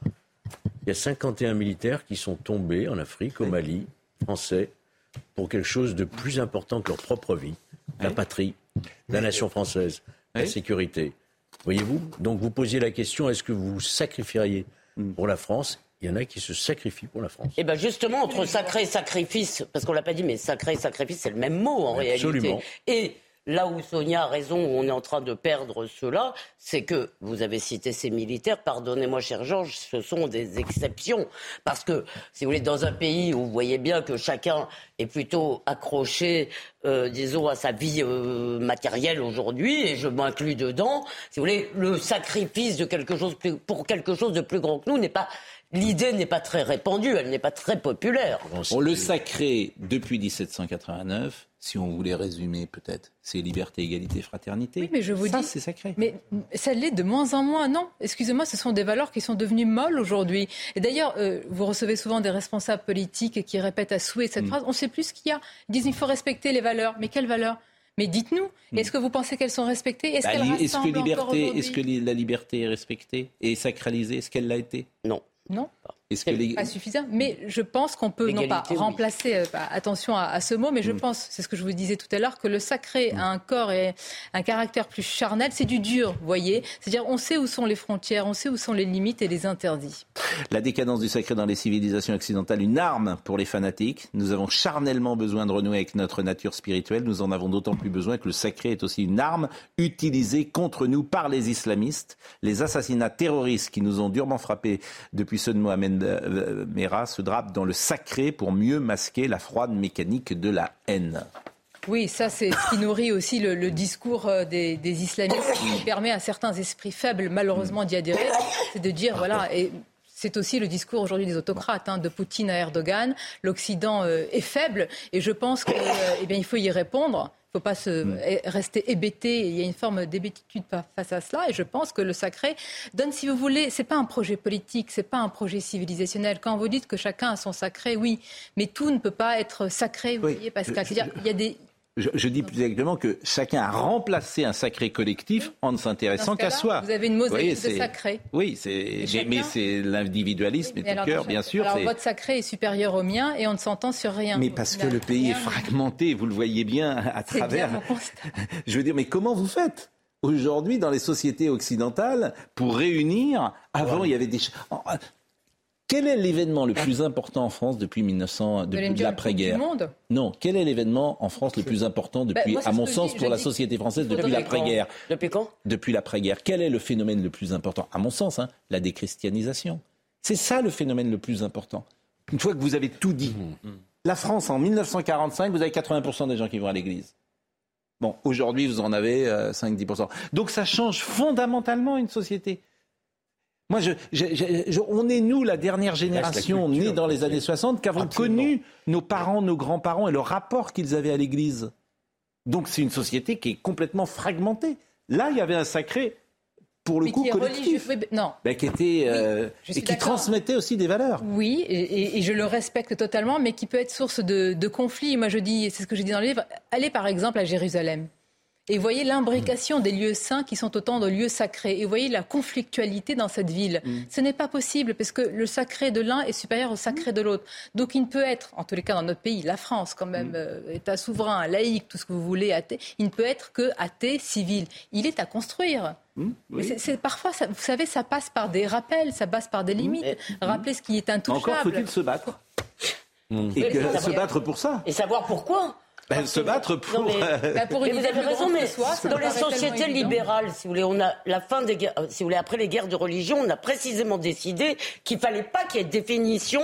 il y a 51 militaires qui sont tombés en Afrique, au Mali, français, pour quelque chose de plus important que leur propre vie, la patrie, la nation française, la Oui. sécurité. Voyez-vous? Donc vous posiez la question, est-ce que vous sacrifieriez pour la France Il y en a qui se sacrifient pour la France. Et bien justement, entre sacré et sacrifice, parce qu'on l'a pas dit, mais sacré et sacrifice, c'est le même mot en Absolument. réalité. Et là où Sonia a raison, où on est en train de perdre cela, c'est que vous avez cité ces militaires, pardonnez-moi cher Georges, ce sont des exceptions. Parce que, si vous voulez, dans un pays où vous voyez bien que chacun est plutôt accroché, euh, disons, à sa vie euh, matérielle aujourd'hui, et je m'inclus dedans, si vous voulez, le sacrifice de quelque chose pour quelque chose de plus grand que nous n'est pas... L'idée n'est pas très répandue, elle n'est pas très populaire. On le sacré depuis 1789, si on voulait résumer peut-être, c'est liberté, égalité, fraternité. Oui, mais je vous Ça, dis, c'est sacré. Mais ça l'est de moins en moins. Non, excusez-moi, ce sont des valeurs qui sont devenues molles aujourd'hui. Et d'ailleurs, euh, vous recevez souvent des responsables politiques qui répètent à souhait cette phrase. On ne sait plus ce qu'il y a. Ils disent il faut respecter les valeurs. Mais quelles valeurs? Mais dites-nous, est-ce que vous pensez qu'elles sont respectées? Est-ce. Bah, Est-ce que, liberté, est-ce que li- la liberté est respectée et sacralisée? Est-ce qu'elle l'a été? Non. Non? Est-ce que les... Pas suffisant, mais je pense qu'on peut non pas oui. remplacer, euh, bah, attention à, à ce mot, mais je Mm. pense, c'est ce que je vous disais tout à l'heure, que le sacré a un corps et un caractère plus charnel, c'est du dur, vous voyez. C'est-à-dire, on sait où sont les frontières, on sait où sont les limites et les interdits. La décadence du sacré dans les civilisations occidentales, une arme pour les fanatiques. Nous avons charnellement besoin de renouer avec notre nature spirituelle. Nous en avons d'autant plus besoin que le sacré est aussi une arme utilisée contre nous par les islamistes. Les assassinats terroristes qui nous ont durement frappés depuis ceux de Mohamed euh, Merah se drapent dans le sacré pour mieux masquer la froide mécanique de la haine. Oui, ça, c'est ce qui nourrit aussi le, discours euh, des, islamistes, qui permet à certains esprits faibles, malheureusement, d'y adhérer. C'est de dire, voilà, et c'est aussi le discours aujourd'hui des autocrates, hein, de Poutine à Erdogan. L'Occident euh, est faible, et je pense qu'il eh bien, il faut y répondre. Il ne faut pas se, eh, rester hébété. Il y a une forme d'hébétitude fa- face à cela. Et je pense que le sacré donne, si vous voulez, c'est pas un projet politique, c'est pas un projet civilisationnel. Quand vous dites que chacun a son sacré, oui, mais tout ne peut pas être sacré, vous Oui. voyez, Pascal. C'est-à-dire, il y a des, Je, je dis plus exactement que chacun a remplacé un sacré collectif en ne s'intéressant qu'à soi. vous avez une mosaïque voyez, de sacrés. Oui, c'est, mais, chacun- mais c'est l'individualisme au alors, cœur, bien sûr. Alors, votre sacré est supérieur au mien et on ne s'entend sur rien. Mais parce que le pays est fragmenté, vous le voyez bien à bien travers. Je veux dire, mais comment vous faites aujourd'hui dans les sociétés occidentales pour réunir? Avant, il y avait des. Quel est l'événement le plus important en France depuis 1900, Vous allez me depuis l'après-guerre le monde Non, quel est l'événement en France le plus important Bah, depuis, moi, à mon sens, dis, pour la dis- société française Depuis l'après-guerre Depuis quand? Depuis l'après-guerre. Quel est le phénomène le plus important? À mon sens, hein, la déchristianisation. C'est ça le phénomène le plus important. Une fois que vous avez tout dit, la France en 1945, vous avez 80% des gens qui vont à l'église. Bon, aujourd'hui, vous en avez euh, 5-10%. Donc ça change fondamentalement une société. Moi, je, je- je- je- on est, nous, la dernière génération culture, née dans les années 60, qui avons connu nos parents, nos grands-parents et le rapport qu'ils avaient à l'église. Donc c'est une société qui est complètement fragmentée. Là, il y avait un sacré, pour le Mais coup, qui religieux. collectif, non. bah, qui était euh, et qui transmettait aussi des valeurs. Oui, et, et- et je le respecte totalement, mais qui peut être source de, de conflits. Moi, je dis, c'est ce que j'ai dit dans le livre, allez par exemple à Jérusalem. Et vous voyez l'imbrication des lieux saints qui sont autant de lieux sacrés. Et vous voyez la conflictualité dans cette ville. Mm. Ce n'est pas possible parce que le sacré de l'un est supérieur au sacré de l'autre. Donc il ne peut être, en tous les cas dans notre pays, la France quand même, Mm. euh, État souverain, laïque, tout ce que vous voulez, athée, il ne peut être que athée civil. Il est à construire. Mm. Mais c'est- c'est parfois, ça- vous savez, ça passe par des rappels, ça passe par des limites. Rappeler ce qui est intouchable. Encore faut-il se battre. Et que- se battre pour ça. Et savoir pourquoi. Ben, se battre pour. Mais, euh, Bah, pour mais une vous avez raison, mais soi, dans les sociétés libérales, si vous voulez, on a la fin des guerres, euh, si vous voulez, après les guerres de religion, on a précisément décidé qu'il fallait pas qu'il y ait définition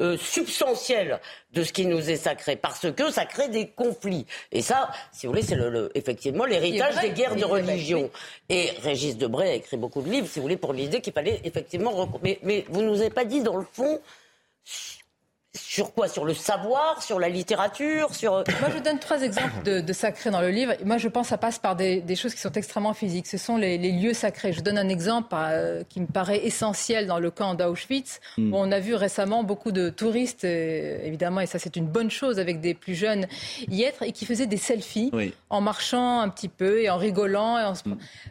euh, substantielle de ce qui nous est sacré, parce que ça crée des conflits. Et ça, si vous voulez, c'est le, le- effectivement l'héritage des guerres de religion. Et Régis Debray a écrit beaucoup de livres, si vous voulez, pour l'idée qu'il fallait effectivement. Mais, mais vous nous avez pas dit, dans le fond, sur quoi? Sur le savoir, sur la littérature, sur. Moi, je donne trois exemples de, de sacrés dans le livre. Moi, je pense que ça passe par des, des choses qui sont extrêmement physiques. Ce sont les, les lieux sacrés. Je donne un exemple euh, qui me paraît essentiel dans le camp d'Auschwitz, Mm. où on a vu récemment beaucoup de touristes, euh, évidemment, et ça c'est une bonne chose avec des plus jeunes, y être et qui faisaient des selfies Oui. en marchant un petit peu et en rigolant. Et en se-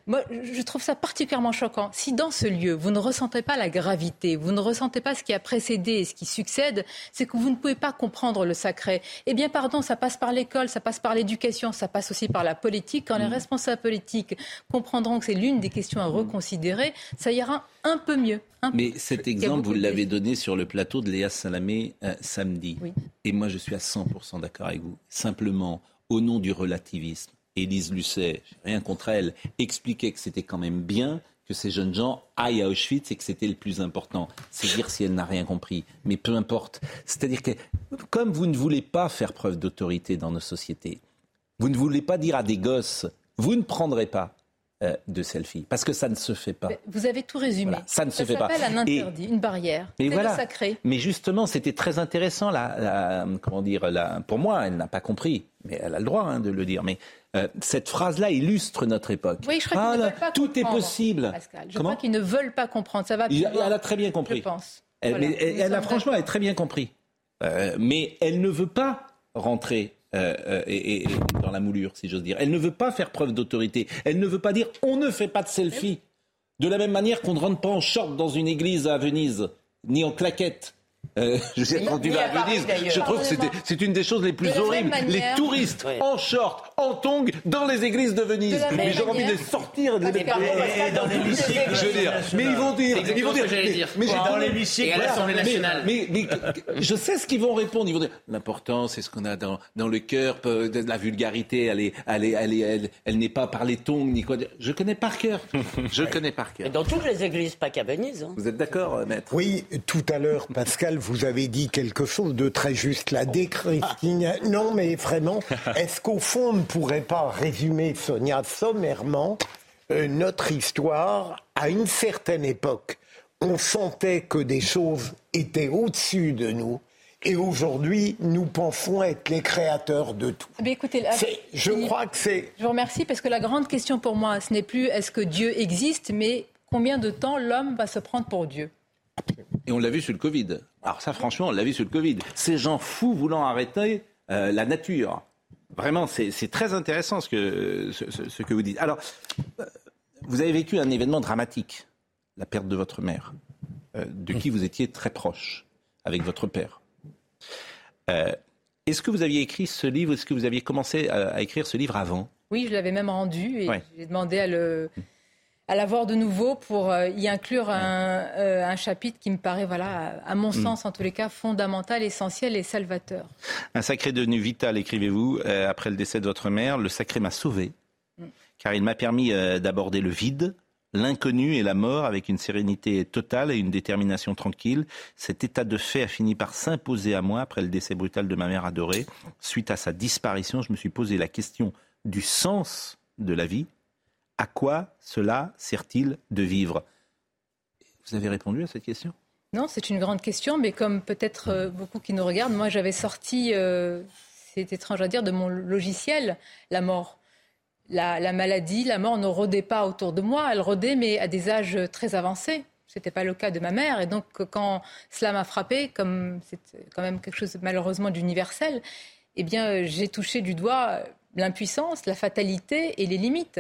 Moi, je trouve ça particulièrement choquant. Si dans ce lieu, vous ne ressentez pas la gravité, vous ne ressentez pas ce qui a précédé et ce qui succède, c'est que vous ne pouvez pas comprendre le sacré. Eh bien, pardon, ça passe par l'école, ça passe par l'éducation, ça passe aussi par la politique. Quand les responsables politiques comprendront que c'est l'une des questions à reconsidérer, ça ira un peu mieux. un Mais cet exemple, vous l'avez donné sur le plateau de Léa Salamé euh, samedi. Oui. Et moi, je suis à 100% d'accord avec vous. Simplement, au nom du relativisme, Élise Lucet, rien contre elle, expliquait que c'était quand même bien que ces jeunes gens aillent à Auschwitz et que c'était le plus important. C'est dire si elle n'a rien compris. Mais peu importe. C'est-à-dire que, comme vous ne voulez pas faire preuve d'autorité dans nos sociétés, vous ne voulez pas dire à des gosses, vous ne prendrez pas euh, de selfie, parce que ça ne se fait pas. Vous avez tout résumé. Voilà, ça ne se fait pas. s'appelle un Et- interdit, une barrière. Mais voilà. sacré. Mais justement, c'était très intéressant. La, la- comment dire la, Pour moi, elle n'a pas compris, mais elle a le droit hein, de le dire. Mais euh, cette phrase-là illustre notre époque. Oui, je crois Ah, qu'ils ne là, veulent pas tout est possible. Pascal. Je Comment crois qu'ils ne veulent pas comprendre. Ça va plus Elle a très bien compris. Je pense. Elle, Voilà. mais elle, a franchement, elle a très bien compris. Euh, mais elle ne veut pas rentrer euh, euh, et, et- dans la moulure, si j'ose dire. Elle ne veut pas faire preuve d'autorité. Elle ne veut pas dire on ne fait pas de selfie. De la même manière qu'on ne rentre pas en short dans une église à Venise, ni en claquette. Euh, je sais, quand tu vas à Venise, je trouve que c'est une des choses les plus horribles. manière- Les touristes en short, en tongs, dans les églises de Venise. De mais j'aurais envie de les sortir et de les Pascal, dans l'hémicycle Je veux dire, mais ils vont dire, C'est ils vont dire, ce que j'allais mais- j'ai Dans l'hémicycle et à l'Assemblée Mais- nationale. Mais, mais, je sais ce qu'ils vont répondre. Ils vont dire l'important, c'est ce qu'on a dans, dans le cœur, de la vulgarité. Elle est, elle est, elle est- elle, elle n'est pas par les tongs ni quoi. Je connais par cœur. Je connais par cœur. dans toutes les églises, pas qu'à Venise. hein. Vous êtes d'accord, euh, maître? Oui, tout à l'heure, Pascal, vous avez dit quelque chose de très juste. La déchristianisation. Non, mais vraiment, est-ce qu'au fond, on ne pourrait pas résumer, Sonia, sommairement, euh, notre histoire à une certaine époque? On sentait que des choses étaient au-dessus de nous. Et aujourd'hui, nous pensons être les créateurs de tout. Bien, écoutez, Je crois que c'est Je vous remercie parce que la grande question pour moi, ce n'est plus est-ce que Dieu existe, mais combien de temps l'homme va se prendre pour Dieu? Et on l'a vu sur le Covid. Alors ça, franchement, on l'a vu sur le Covid. Ces gens fous voulant arrêter euh, la nature. Vraiment, c'est très intéressant ce que, ce, ce- ce que vous dites. Alors, euh, vous avez vécu un événement dramatique, la perte de votre mère, euh, de qui vous étiez très proche, avec votre père. Euh, Est-ce que vous aviez écrit ce livre Est-ce que vous aviez commencé à, à écrire ce livre avant? Oui, je l'avais même rendu et Ouais. j'ai demandé à le à l'avoir de nouveau pour euh, y inclure un, euh, un chapitre qui me paraît, voilà, à, mon Mm. sens en tous les cas, fondamental, essentiel et salvateur. Un sacré devenu vital, écrivez-vous, euh, après le décès de votre mère. Le sacré m'a sauvé, Mm. car il m'a permis euh, d'aborder le vide, l'inconnu et la mort avec une sérénité totale et une détermination tranquille. Cet état de fait a fini par s'imposer à moi après le décès brutal de ma mère adorée. Suite à sa disparition, je me suis posé la question du sens de la vie. À quoi cela sert-il de vivre? Vous avez répondu à cette question? Non, c'est une grande question, mais comme peut-être euh, beaucoup qui nous regardent, moi j'avais sorti, euh, c'est étrange à dire, de mon logiciel la mort. La, la maladie, la mort ne rôdait pas autour de moi, elle rôdait, mais à des âges très avancés. Ce n'était pas le cas de ma mère. Et donc, quand cela m'a frappé, comme c'est quand même quelque chose malheureusement d'universel, eh bien, euh, j'ai touché du doigt l'impuissance, la fatalité et les limites.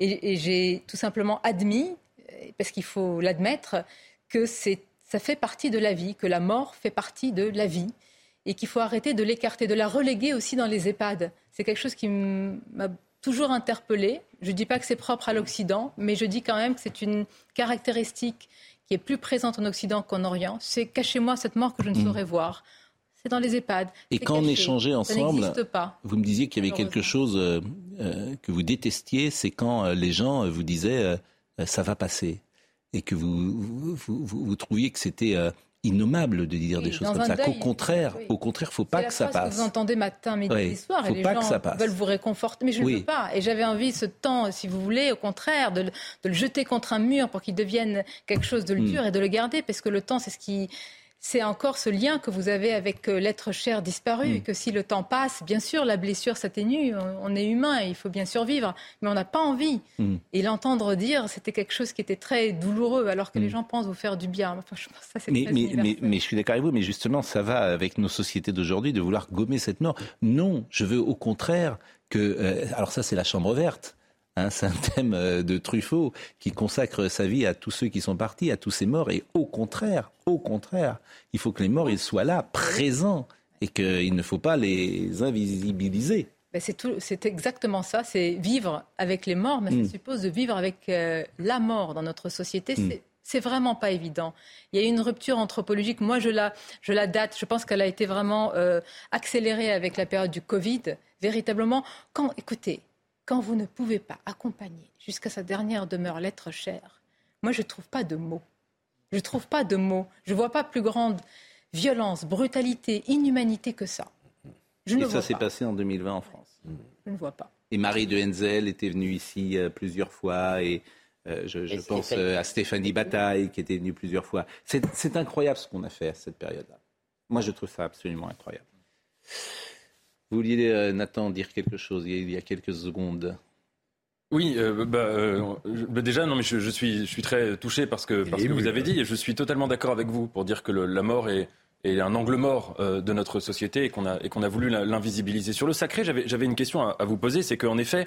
Et, j'ai tout simplement admis, parce qu'il faut l'admettre, que ça fait partie de la vie, que la mort fait partie de la vie et qu'il faut arrêter de l'écarter, de la reléguer aussi dans les EHPAD. C'est quelque chose qui m'a toujours interpellée. Je ne dis pas que c'est propre à l'Occident, mais je dis quand même que c'est une caractéristique qui est plus présente en Occident qu'en Orient. C'est cachez-moi cette mort que je ne mmh. saurais voir. C'est dans les EHPAD. Et quand on échangeait ensemble, vous me disiez qu'il y avait quelque chose euh, euh, que vous détestiez, c'est quand euh, les gens vous disaient ça va passer et que vous, vous, vous trouviez que c'était innommable de dire des choses comme ça. Qu'au contraire, au contraire, faut pas que ça passe. Que vous entendez matin, midi et soir, et les gens veulent vous réconforter, mais je ne veux pas. Et j'avais envie, ce temps, si vous voulez, au contraire, de, le jeter contre un mur pour qu'il devienne quelque chose de hmm. dur et de le garder, parce que le temps, c'est ce qui c'est encore ce lien que vous avez avec euh, l'être cher disparu, mm. que si le temps passe, bien sûr, la blessure s'atténue, on est humain, il faut bien survivre, mais on n'a pas envie. Mm. Et l'entendre dire, c'était quelque chose qui était très douloureux, alors que les mm. gens pensent vous faire du bien. Enfin, je pense ça, mais, mais, mais, je suis d'accord avec vous, mais justement, ça va avec nos sociétés d'aujourd'hui de vouloir gommer cette mort. Non, je veux au contraire que... Euh, alors ça, c'est la chambre verte. Hein, c'est un thème euh, de Truffaut qui consacre sa vie à tous ceux qui sont partis, à tous ces morts. Et au contraire, au contraire, il faut que les morts ils soient là, présents, et qu'il ne faut pas les invisibiliser. C'est exactement ça, c'est vivre avec les morts, mais ça hmm. suppose de vivre avec euh, la mort dans notre société. Hmm. C'est vraiment pas évident. Il y a une rupture anthropologique. Moi, je la, je la date. Je pense qu'elle a été vraiment euh, accélérée avec la période du Covid. Véritablement, quand, écoutez, quand vous ne pouvez pas accompagner jusqu'à sa dernière demeure l'être cher, moi je ne trouve pas de mots. Je ne trouve pas de mots. Je ne vois pas plus grande violence, brutalité, inhumanité que ça. Je et ça s'est passé en 2020 en France. Je ne vois pas. Et Marie de Henzel était venue ici euh, plusieurs fois et euh, je, pense euh, à Stéphanie Bataille qui était venue plusieurs fois. C'est incroyable ce qu'on a fait à cette période-là. Moi, je trouve ça absolument incroyable. Vous vouliez, euh, Nathan, dire quelque chose il y a, quelques secondes oui, euh, bah, euh, bah, déjà, non, mais je, suis, je suis très touché parce que, parce que vous avez dit, et je suis totalement d'accord avec vous pour dire que la mort est, est, un angle mort de notre société et qu'on a, et qu'on a voulu l'invisibiliser. Sur le sacré, j'avais une question à, vous poser, c'est qu'en effet,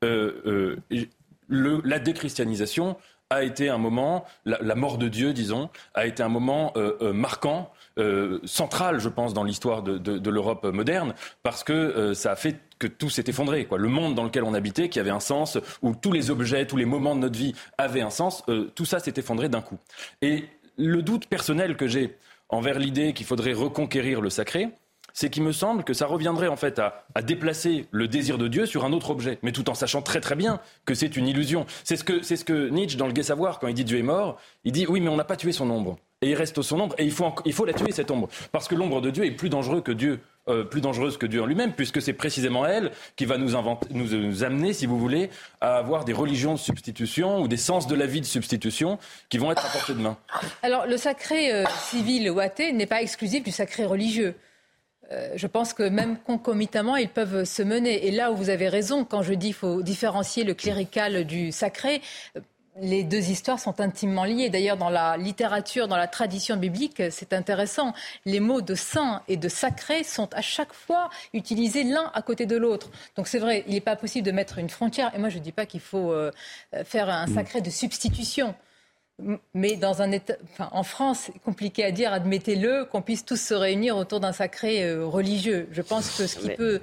le, la déchristianisation a été un moment, la, mort de Dieu, disons, a été un moment marquant euh, centrale, je pense, dans l'histoire de, l'Europe moderne, parce que euh, ça a fait que tout s'est effondré. Quoi. Le monde dans lequel on habitait, qui avait un sens, où tous les objets, tous les moments de notre vie avaient un sens, euh, tout ça s'est effondré d'un coup. Et le doute personnel que j'ai envers l'idée qu'il faudrait reconquérir le sacré, c'est qu'il me semble que ça reviendrait en fait à, déplacer le désir de Dieu sur un autre objet, mais tout en sachant très très bien que c'est une illusion. C'est ce que, Nietzsche, dans le Gai Savoir, quand il dit Dieu est mort, il dit oui, mais on n'a pas tué son ombre. Et il reste son ombre, et il faut, il faut la tuer, cette ombre. Parce que l'ombre de Dieu est plus dangereux que Dieu. Euh, plus dangereuse que Dieu en lui-même, puisque c'est précisément elle qui va nous, nous, amener, si vous voulez, à avoir des religions de substitution ou des sens de la vie de substitution qui vont être à portée de main. Alors, le sacré euh, civil ou athée n'est pas exclusif du sacré religieux. Euh, je pense que même concomitamment, ils peuvent se mener. Et là où vous avez raison, quand je dis qu'il faut différencier le clérical du sacré, euh, les deux histoires sont intimement liées. D'ailleurs, dans la littérature, dans la tradition biblique, c'est intéressant. Les mots de saint et de sacré sont à chaque fois utilisés l'un à côté de l'autre. Donc c'est vrai, il n'est pas possible de mettre une frontière. Et moi, je ne dis pas qu'il faut euh, faire un sacré de substitution. Mais dans un état, enfin, en France, c'est compliqué à dire, admettez-le, qu'on puisse tous se réunir autour d'un sacré euh, religieux. Je pense que ce qui peut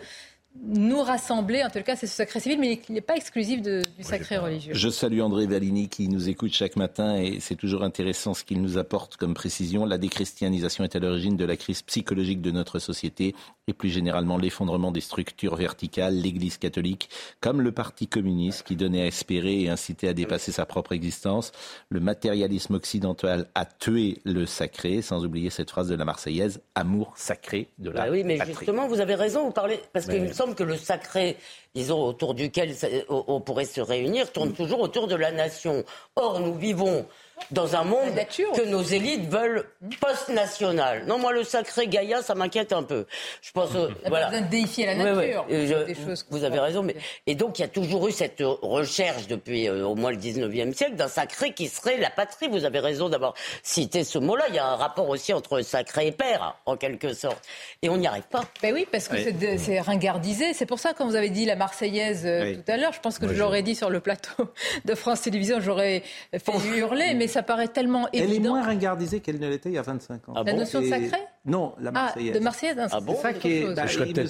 nous rassembler. En tout cas, c'est ce sacré civil, mais il n'est pas exclusif du sacré religieux. Je salue André Valini qui nous écoute chaque matin et c'est toujours intéressant ce qu'il nous apporte comme précision. La déchristianisation est à l'origine de la crise psychologique de notre société et plus généralement l'effondrement des structures verticales, l'Église catholique, comme le Parti communiste qui donnait à espérer et incitait à dépasser sa propre existence. Le matérialisme occidental a tué le sacré, sans oublier cette phrase de la Marseillaise, amour sacré de la bah Oui, mais justement, vous avez raison, vous parlez, parce qu'il me semble que le sacré, disons, autour duquel on pourrait se réunir, tourne toujours autour de la nation. Or, nous vivons dans un monde que nos élites veulent post-national. Non, moi, le sacré Gaïa, ça m'inquiète un peu. Je pense, euh, voilà. besoin de déifier la nature. Des choses vous avez raison. Mais... Et donc, il y a toujours eu cette recherche depuis euh, au moins le 19e siècle d'un sacré qui serait la patrie. Vous avez raison d'avoir cité ce mot-là. Il y a un rapport aussi entre sacré et père, en quelque sorte. Et on n'y arrive pas. Ben oui, parce que c'est ringardisé. C'est pour ça, quand vous avez dit la Marseillaise euh, tout à l'heure, je pense que je l'aurais dit sur le plateau de France Télévisions, j'aurais fait hurler, mais ça paraît tellement évident. Elle est moins ringardisée qu'elle ne l'était il y a 25 ans. la notion de sacré Non, la Marseillaise. Ah, de Marseillaise, ah bon, c'est ça qui est. Bah,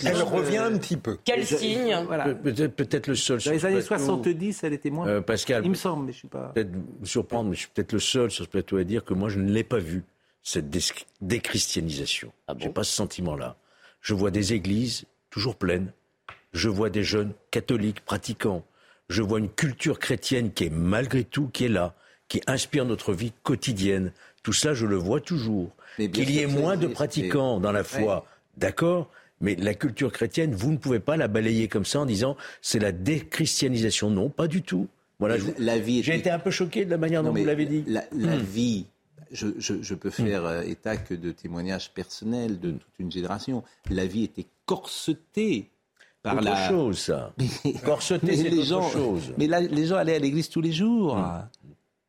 elle revient un petit peu. Quel signe voilà. Peut-être le seul. Dans les années 70, elle était moins. Euh, Pascal, il me semble, mais je suis pas. Peut-être vous surprendre, mais je suis peut-être le seul sur ce plateau à dire que moi, je ne l'ai pas vu cette déchristianisation. Ah bon J'ai pas ce sentiment-là. Je vois des églises toujours pleines. Je vois des jeunes catholiques pratiquants. Je vois une culture chrétienne qui est malgré tout qui est là, qui inspire notre vie quotidienne. Tout ça, je le vois toujours. Qu'il y ait moins de pratiquants dans la foi, d'accord mais la culture chrétienne, vous ne pouvez pas la balayer comme ça en disant c'est la déchristianisation. Non, pas du tout. Voilà, la vie. J'ai été un peu choqué de la manière dont vous l'avez dit. La, hmm. vie. Je, je, peux faire hmm. euh, état que de témoignages personnels de toute une génération. La vie était corsetée par autre la chose, ça. Corsetée, c'est autre gens, chose. Mais là, les gens allaient à l'église tous les jours. Hmm.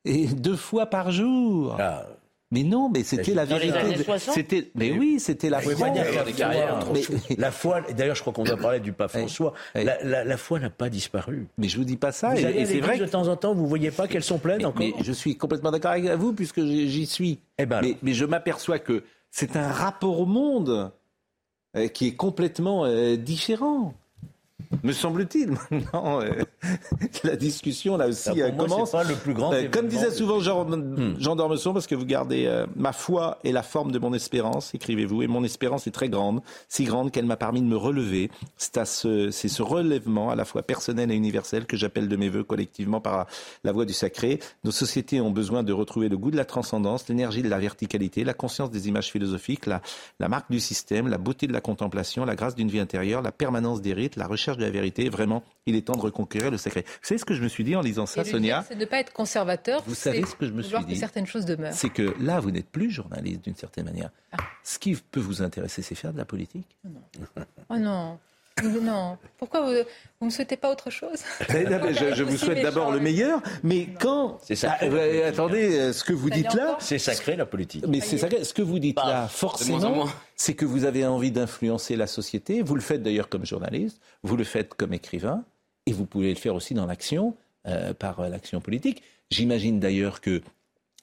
Et deux fois par jour. Ah. Mais non, mais c'était la vérité. C'était, mais oui, c'était la foi. La foi. D'ailleurs, je crois qu'on va parler du pape François. La, foi n'a pas disparu. Mais je vous dis pas ça. Vous et, c'est vrai. De temps en temps, vous voyez pas qu'elles sont pleines encore. Mais je suis complètement d'accord avec vous puisque j'y suis. Eh ben mais, je m'aperçois que c'est un rapport au monde euh, qui est complètement euh, différent. Me semble-t-il, maintenant, euh, la discussion là aussi euh, commence. Pas le plus grand euh, comme disait souvent Jean, hmm. Jean Dormesson, parce que vous gardez ma foi est la forme de mon espérance, écrivez-vous, et mon espérance est très grande, si grande qu'elle m'a permis de me relever. C'est ce, c'est ce relèvement à la fois personnel et universel que j'appelle de mes voeux collectivement par la voie du sacré. Nos sociétés ont besoin de retrouver le goût de la transcendance, l'énergie de la verticalité, la conscience des images philosophiques, la, la marque du système, la beauté de la contemplation, la grâce d'une vie intérieure, la permanence des rites, la recherche de la vérité. Vraiment, il est temps de reconquérir le secret. Vous savez ce que je me suis dit en lisant ça, Sonia C'est de ne pas être conservateur. Vous savez ce que je me suis dit que certaines choses demeurent. C'est que là, vous n'êtes plus journaliste d'une certaine manière. Ah. Ce qui peut vous intéresser, c'est faire de la politique? Non. Oh non. Non. Pourquoi vous ne me souhaitez pas autre chose Je, vous souhaite d'abord le meilleur, mais quand... C'est ça. Ah, attendez, euh, ce que vous dites là... C'est sacré la politique. Mais c'est sacré. Ce que vous dites bah, là, forcément, c'est que vous avez envie d'influencer la société. Vous le faites d'ailleurs comme journaliste, vous le faites comme écrivain, et vous pouvez le faire aussi dans l'action, euh, par euh, l'action politique. J'imagine d'ailleurs que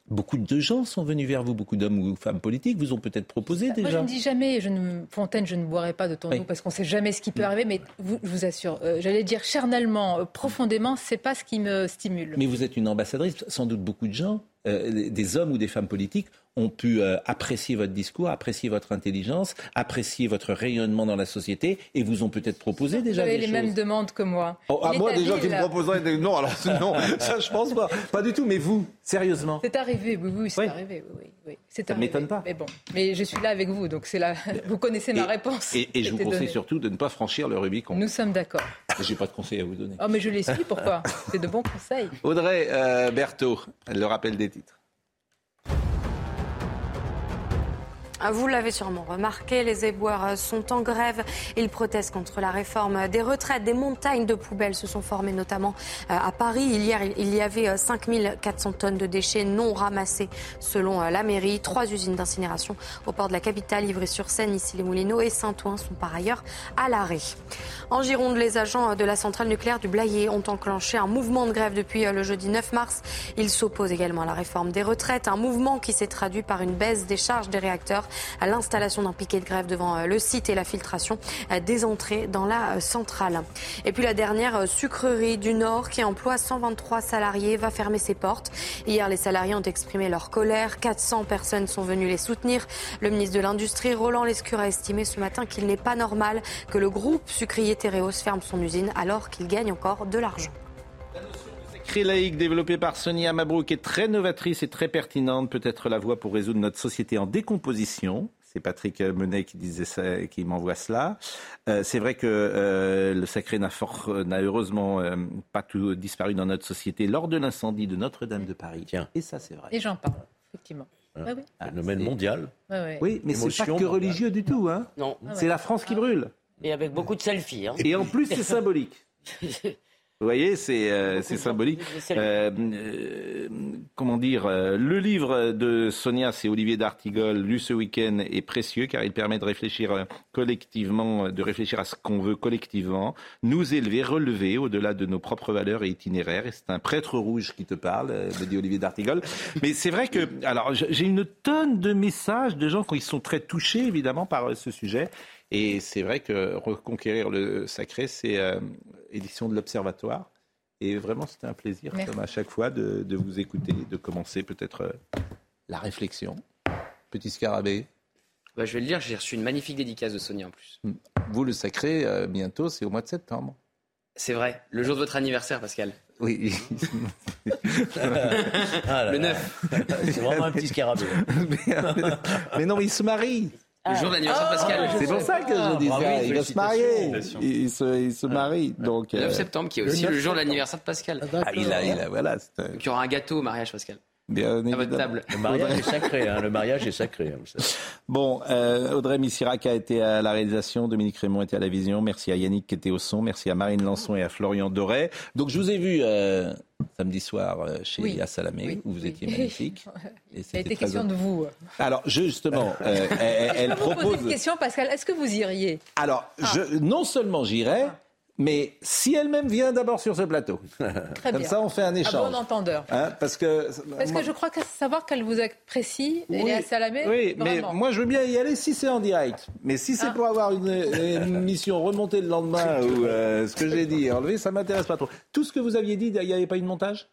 Beaucoup de gens sont venus vers vous, beaucoup d'hommes ou femmes politiques vous ont peut-être proposé déjà. Moi, je ne dis jamais, je ne, Fontaine, je ne boirai pas de ton eau parce qu'on ne sait jamais ce qui peut arriver, mais vous, je vous assure, euh, j'allais dire charnellement, euh, profondément, c'est pas ce qui me stimule. Mais vous êtes une ambassadrice, sans doute beaucoup de gens, euh, des hommes ou des femmes politiques, ont pu euh, apprécier votre discours, apprécier votre intelligence, apprécier votre rayonnement dans la société et vous ont peut-être proposé déjà vous avez les mêmes demandes que moi. Oh, à moi, des gens qui me proposeraient des... non, alors non, ça je pense pas, pas du tout. Mais vous, sérieusement C'est arrivé, oui, oui, c'est arrivé, oui, oui, oui. Ça ne m'étonne pas. Mais bon, mais je suis là avec vous, donc c'est là. Vous connaissez ma réponse. Et, je vous conseille surtout de ne pas franchir le Rubicon. Nous sommes d'accord. J'ai pas de conseils à vous donner. Oh, mais je les suis. Pourquoi? C'est de bons conseils. Audrey euh, Berthaud, le rappel des titres. Vous l'avez sûrement remarqué, les éboueurs sont en grève. Ils protestent contre la réforme des retraites. Des montagnes de poubelles se sont formées, notamment euh, à Paris. Hier, il y avait 5400 euh, tonnes de déchets non ramassés, selon euh, la mairie. Trois usines d'incinération au port de la capitale, Ivry-sur-Seine, ici les Moulineaux et Saint-Ouen sont par ailleurs à l'arrêt. En Gironde, les agents de la centrale nucléaire du Blayet ont enclenché un mouvement de grève depuis le jeudi 9 mars. Ils s'opposent également à la réforme des retraites, un mouvement qui s'est traduit par une baisse des charges des réacteurs à l'installation d'un piquet de grève devant euh, le site et la filtration euh, des entrées dans la euh, centrale. Et puis la dernière sucrerie du Nord qui emploie 123 salariés va fermer ses portes. Hier, les salariés ont exprimé leur colère. 400 personnes sont venues les soutenir. Le ministre de l'Industrie, Roland Lescure, a estimé ce matin qu'il n'est pas normal que le groupe sucrier Tereos ferme son usine alors qu'il gagne encore de l'argent laïque développée par Sonia Mabrouk est très novatrice et très pertinente, peut être la voie pour résoudre notre société en décomposition. C'est Patrick Menet qui disait ça, qui m'envoie cela. Euh, c'est vrai que euh, le sacré n'a, n'a heureusement euh, pas tout disparu dans notre société lors de l'incendie de Notre-Dame de Paris. Tiens. Et ça, c'est vrai. Et j'en parle, effectivement. Un Ah oui. phénomène mondial. Oui, mais c'est pas Émotion que mondiale. religieux du tout. Hein. Non. C'est la France qui brûle. Et avec beaucoup de selfies. hein. Et en plus, c'est symbolique. Vous voyez, c'est euh, symbolique. Euh, euh, comment dire euh, Le livre de Sonia, c'est Olivier d'Artigol, lu ce week-end, est précieux car il permet de réfléchir euh, collectivement, de réfléchir à ce qu'on veut collectivement, nous élever, relever au-delà de nos propres valeurs et itinéraires. Et c'est un prêtre rouge qui te parle, me dit Olivier d'Artigol. Mais c'est vrai que, alors, j'ai une tonne de messages de gens qui sont très touchés évidemment par ce sujet. Et c'est vrai que reconquérir le sacré, c'est euh, édition de l'Observatoire. Et vraiment, c'était un plaisir, Merci. comme à chaque fois, de, de vous écouter, de commencer peut-être euh, la réflexion. Petit scarabée. Bah, je vais le dire, j'ai reçu une magnifique dédicace de Sonia en plus. Vous, le sacré, euh, bientôt, c'est au mois de septembre. C'est vrai, le jour de votre anniversaire, Pascal. Oui. Ah là le là. 9. C'est vraiment un petit scarabée. mais non, mais il se marie. Le jour de l'anniversaire de Pascal. C'est pour ça que je dis bravo, ça. Il va se marier. Il, il se, il se marie. Donc, Le 9 euh, septembre, qui est aussi 9 le jour de l'anniversaire de Pascal. ah, il a, il a, voilà. un- Donc il y aura un gâteau au mariage, Pascal. Bien À votre évidemment. table. Le mariage est sacré, hein, le mariage est sacré. hein, vous savez. Bon, euh, Audrey Missirac a été à la réalisation, Dominique Raymond était à la vision, merci à Yannick qui était au son, merci à Marine Lançon et à Florian Doré. Donc je vous ai vu euh, samedi soir euh, chez Oui. Salamé, où vous étiez magnifique. Et Il a c'était été très question de vous. Alors justement, euh, elle, elle Je peux vous poser une question, Pascal. Est-ce que vous iriez? Alors, Ah. je, non seulement j'irai, mais si elle-même vient d'abord sur ce plateau. Très Comme bien. ça, on fait un échange. bon entendeur. Hein, parce que... Parce que je crois que savoir qu'elle vous apprécie, Oui, Elia Salamé. Oui, mais moi je veux bien y aller si c'est en direct. Mais si c'est Ah. pour avoir une, une mission remontée le lendemain ou euh, ce que j'ai dit enlevé, ça m'intéresse pas trop. Tout ce que vous aviez dit, il n'y avait pas eu de montage?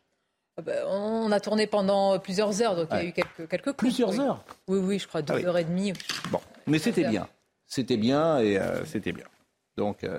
Ah ben, on a tourné pendant plusieurs heures, donc il y a eu quelques, quelques coupes, Plusieurs oui. heures? Oui, oui, je crois deux Ah oui. heures et demie. Bon, mais c'était bien. C'était bien et euh, c'était bien. Donc, euh,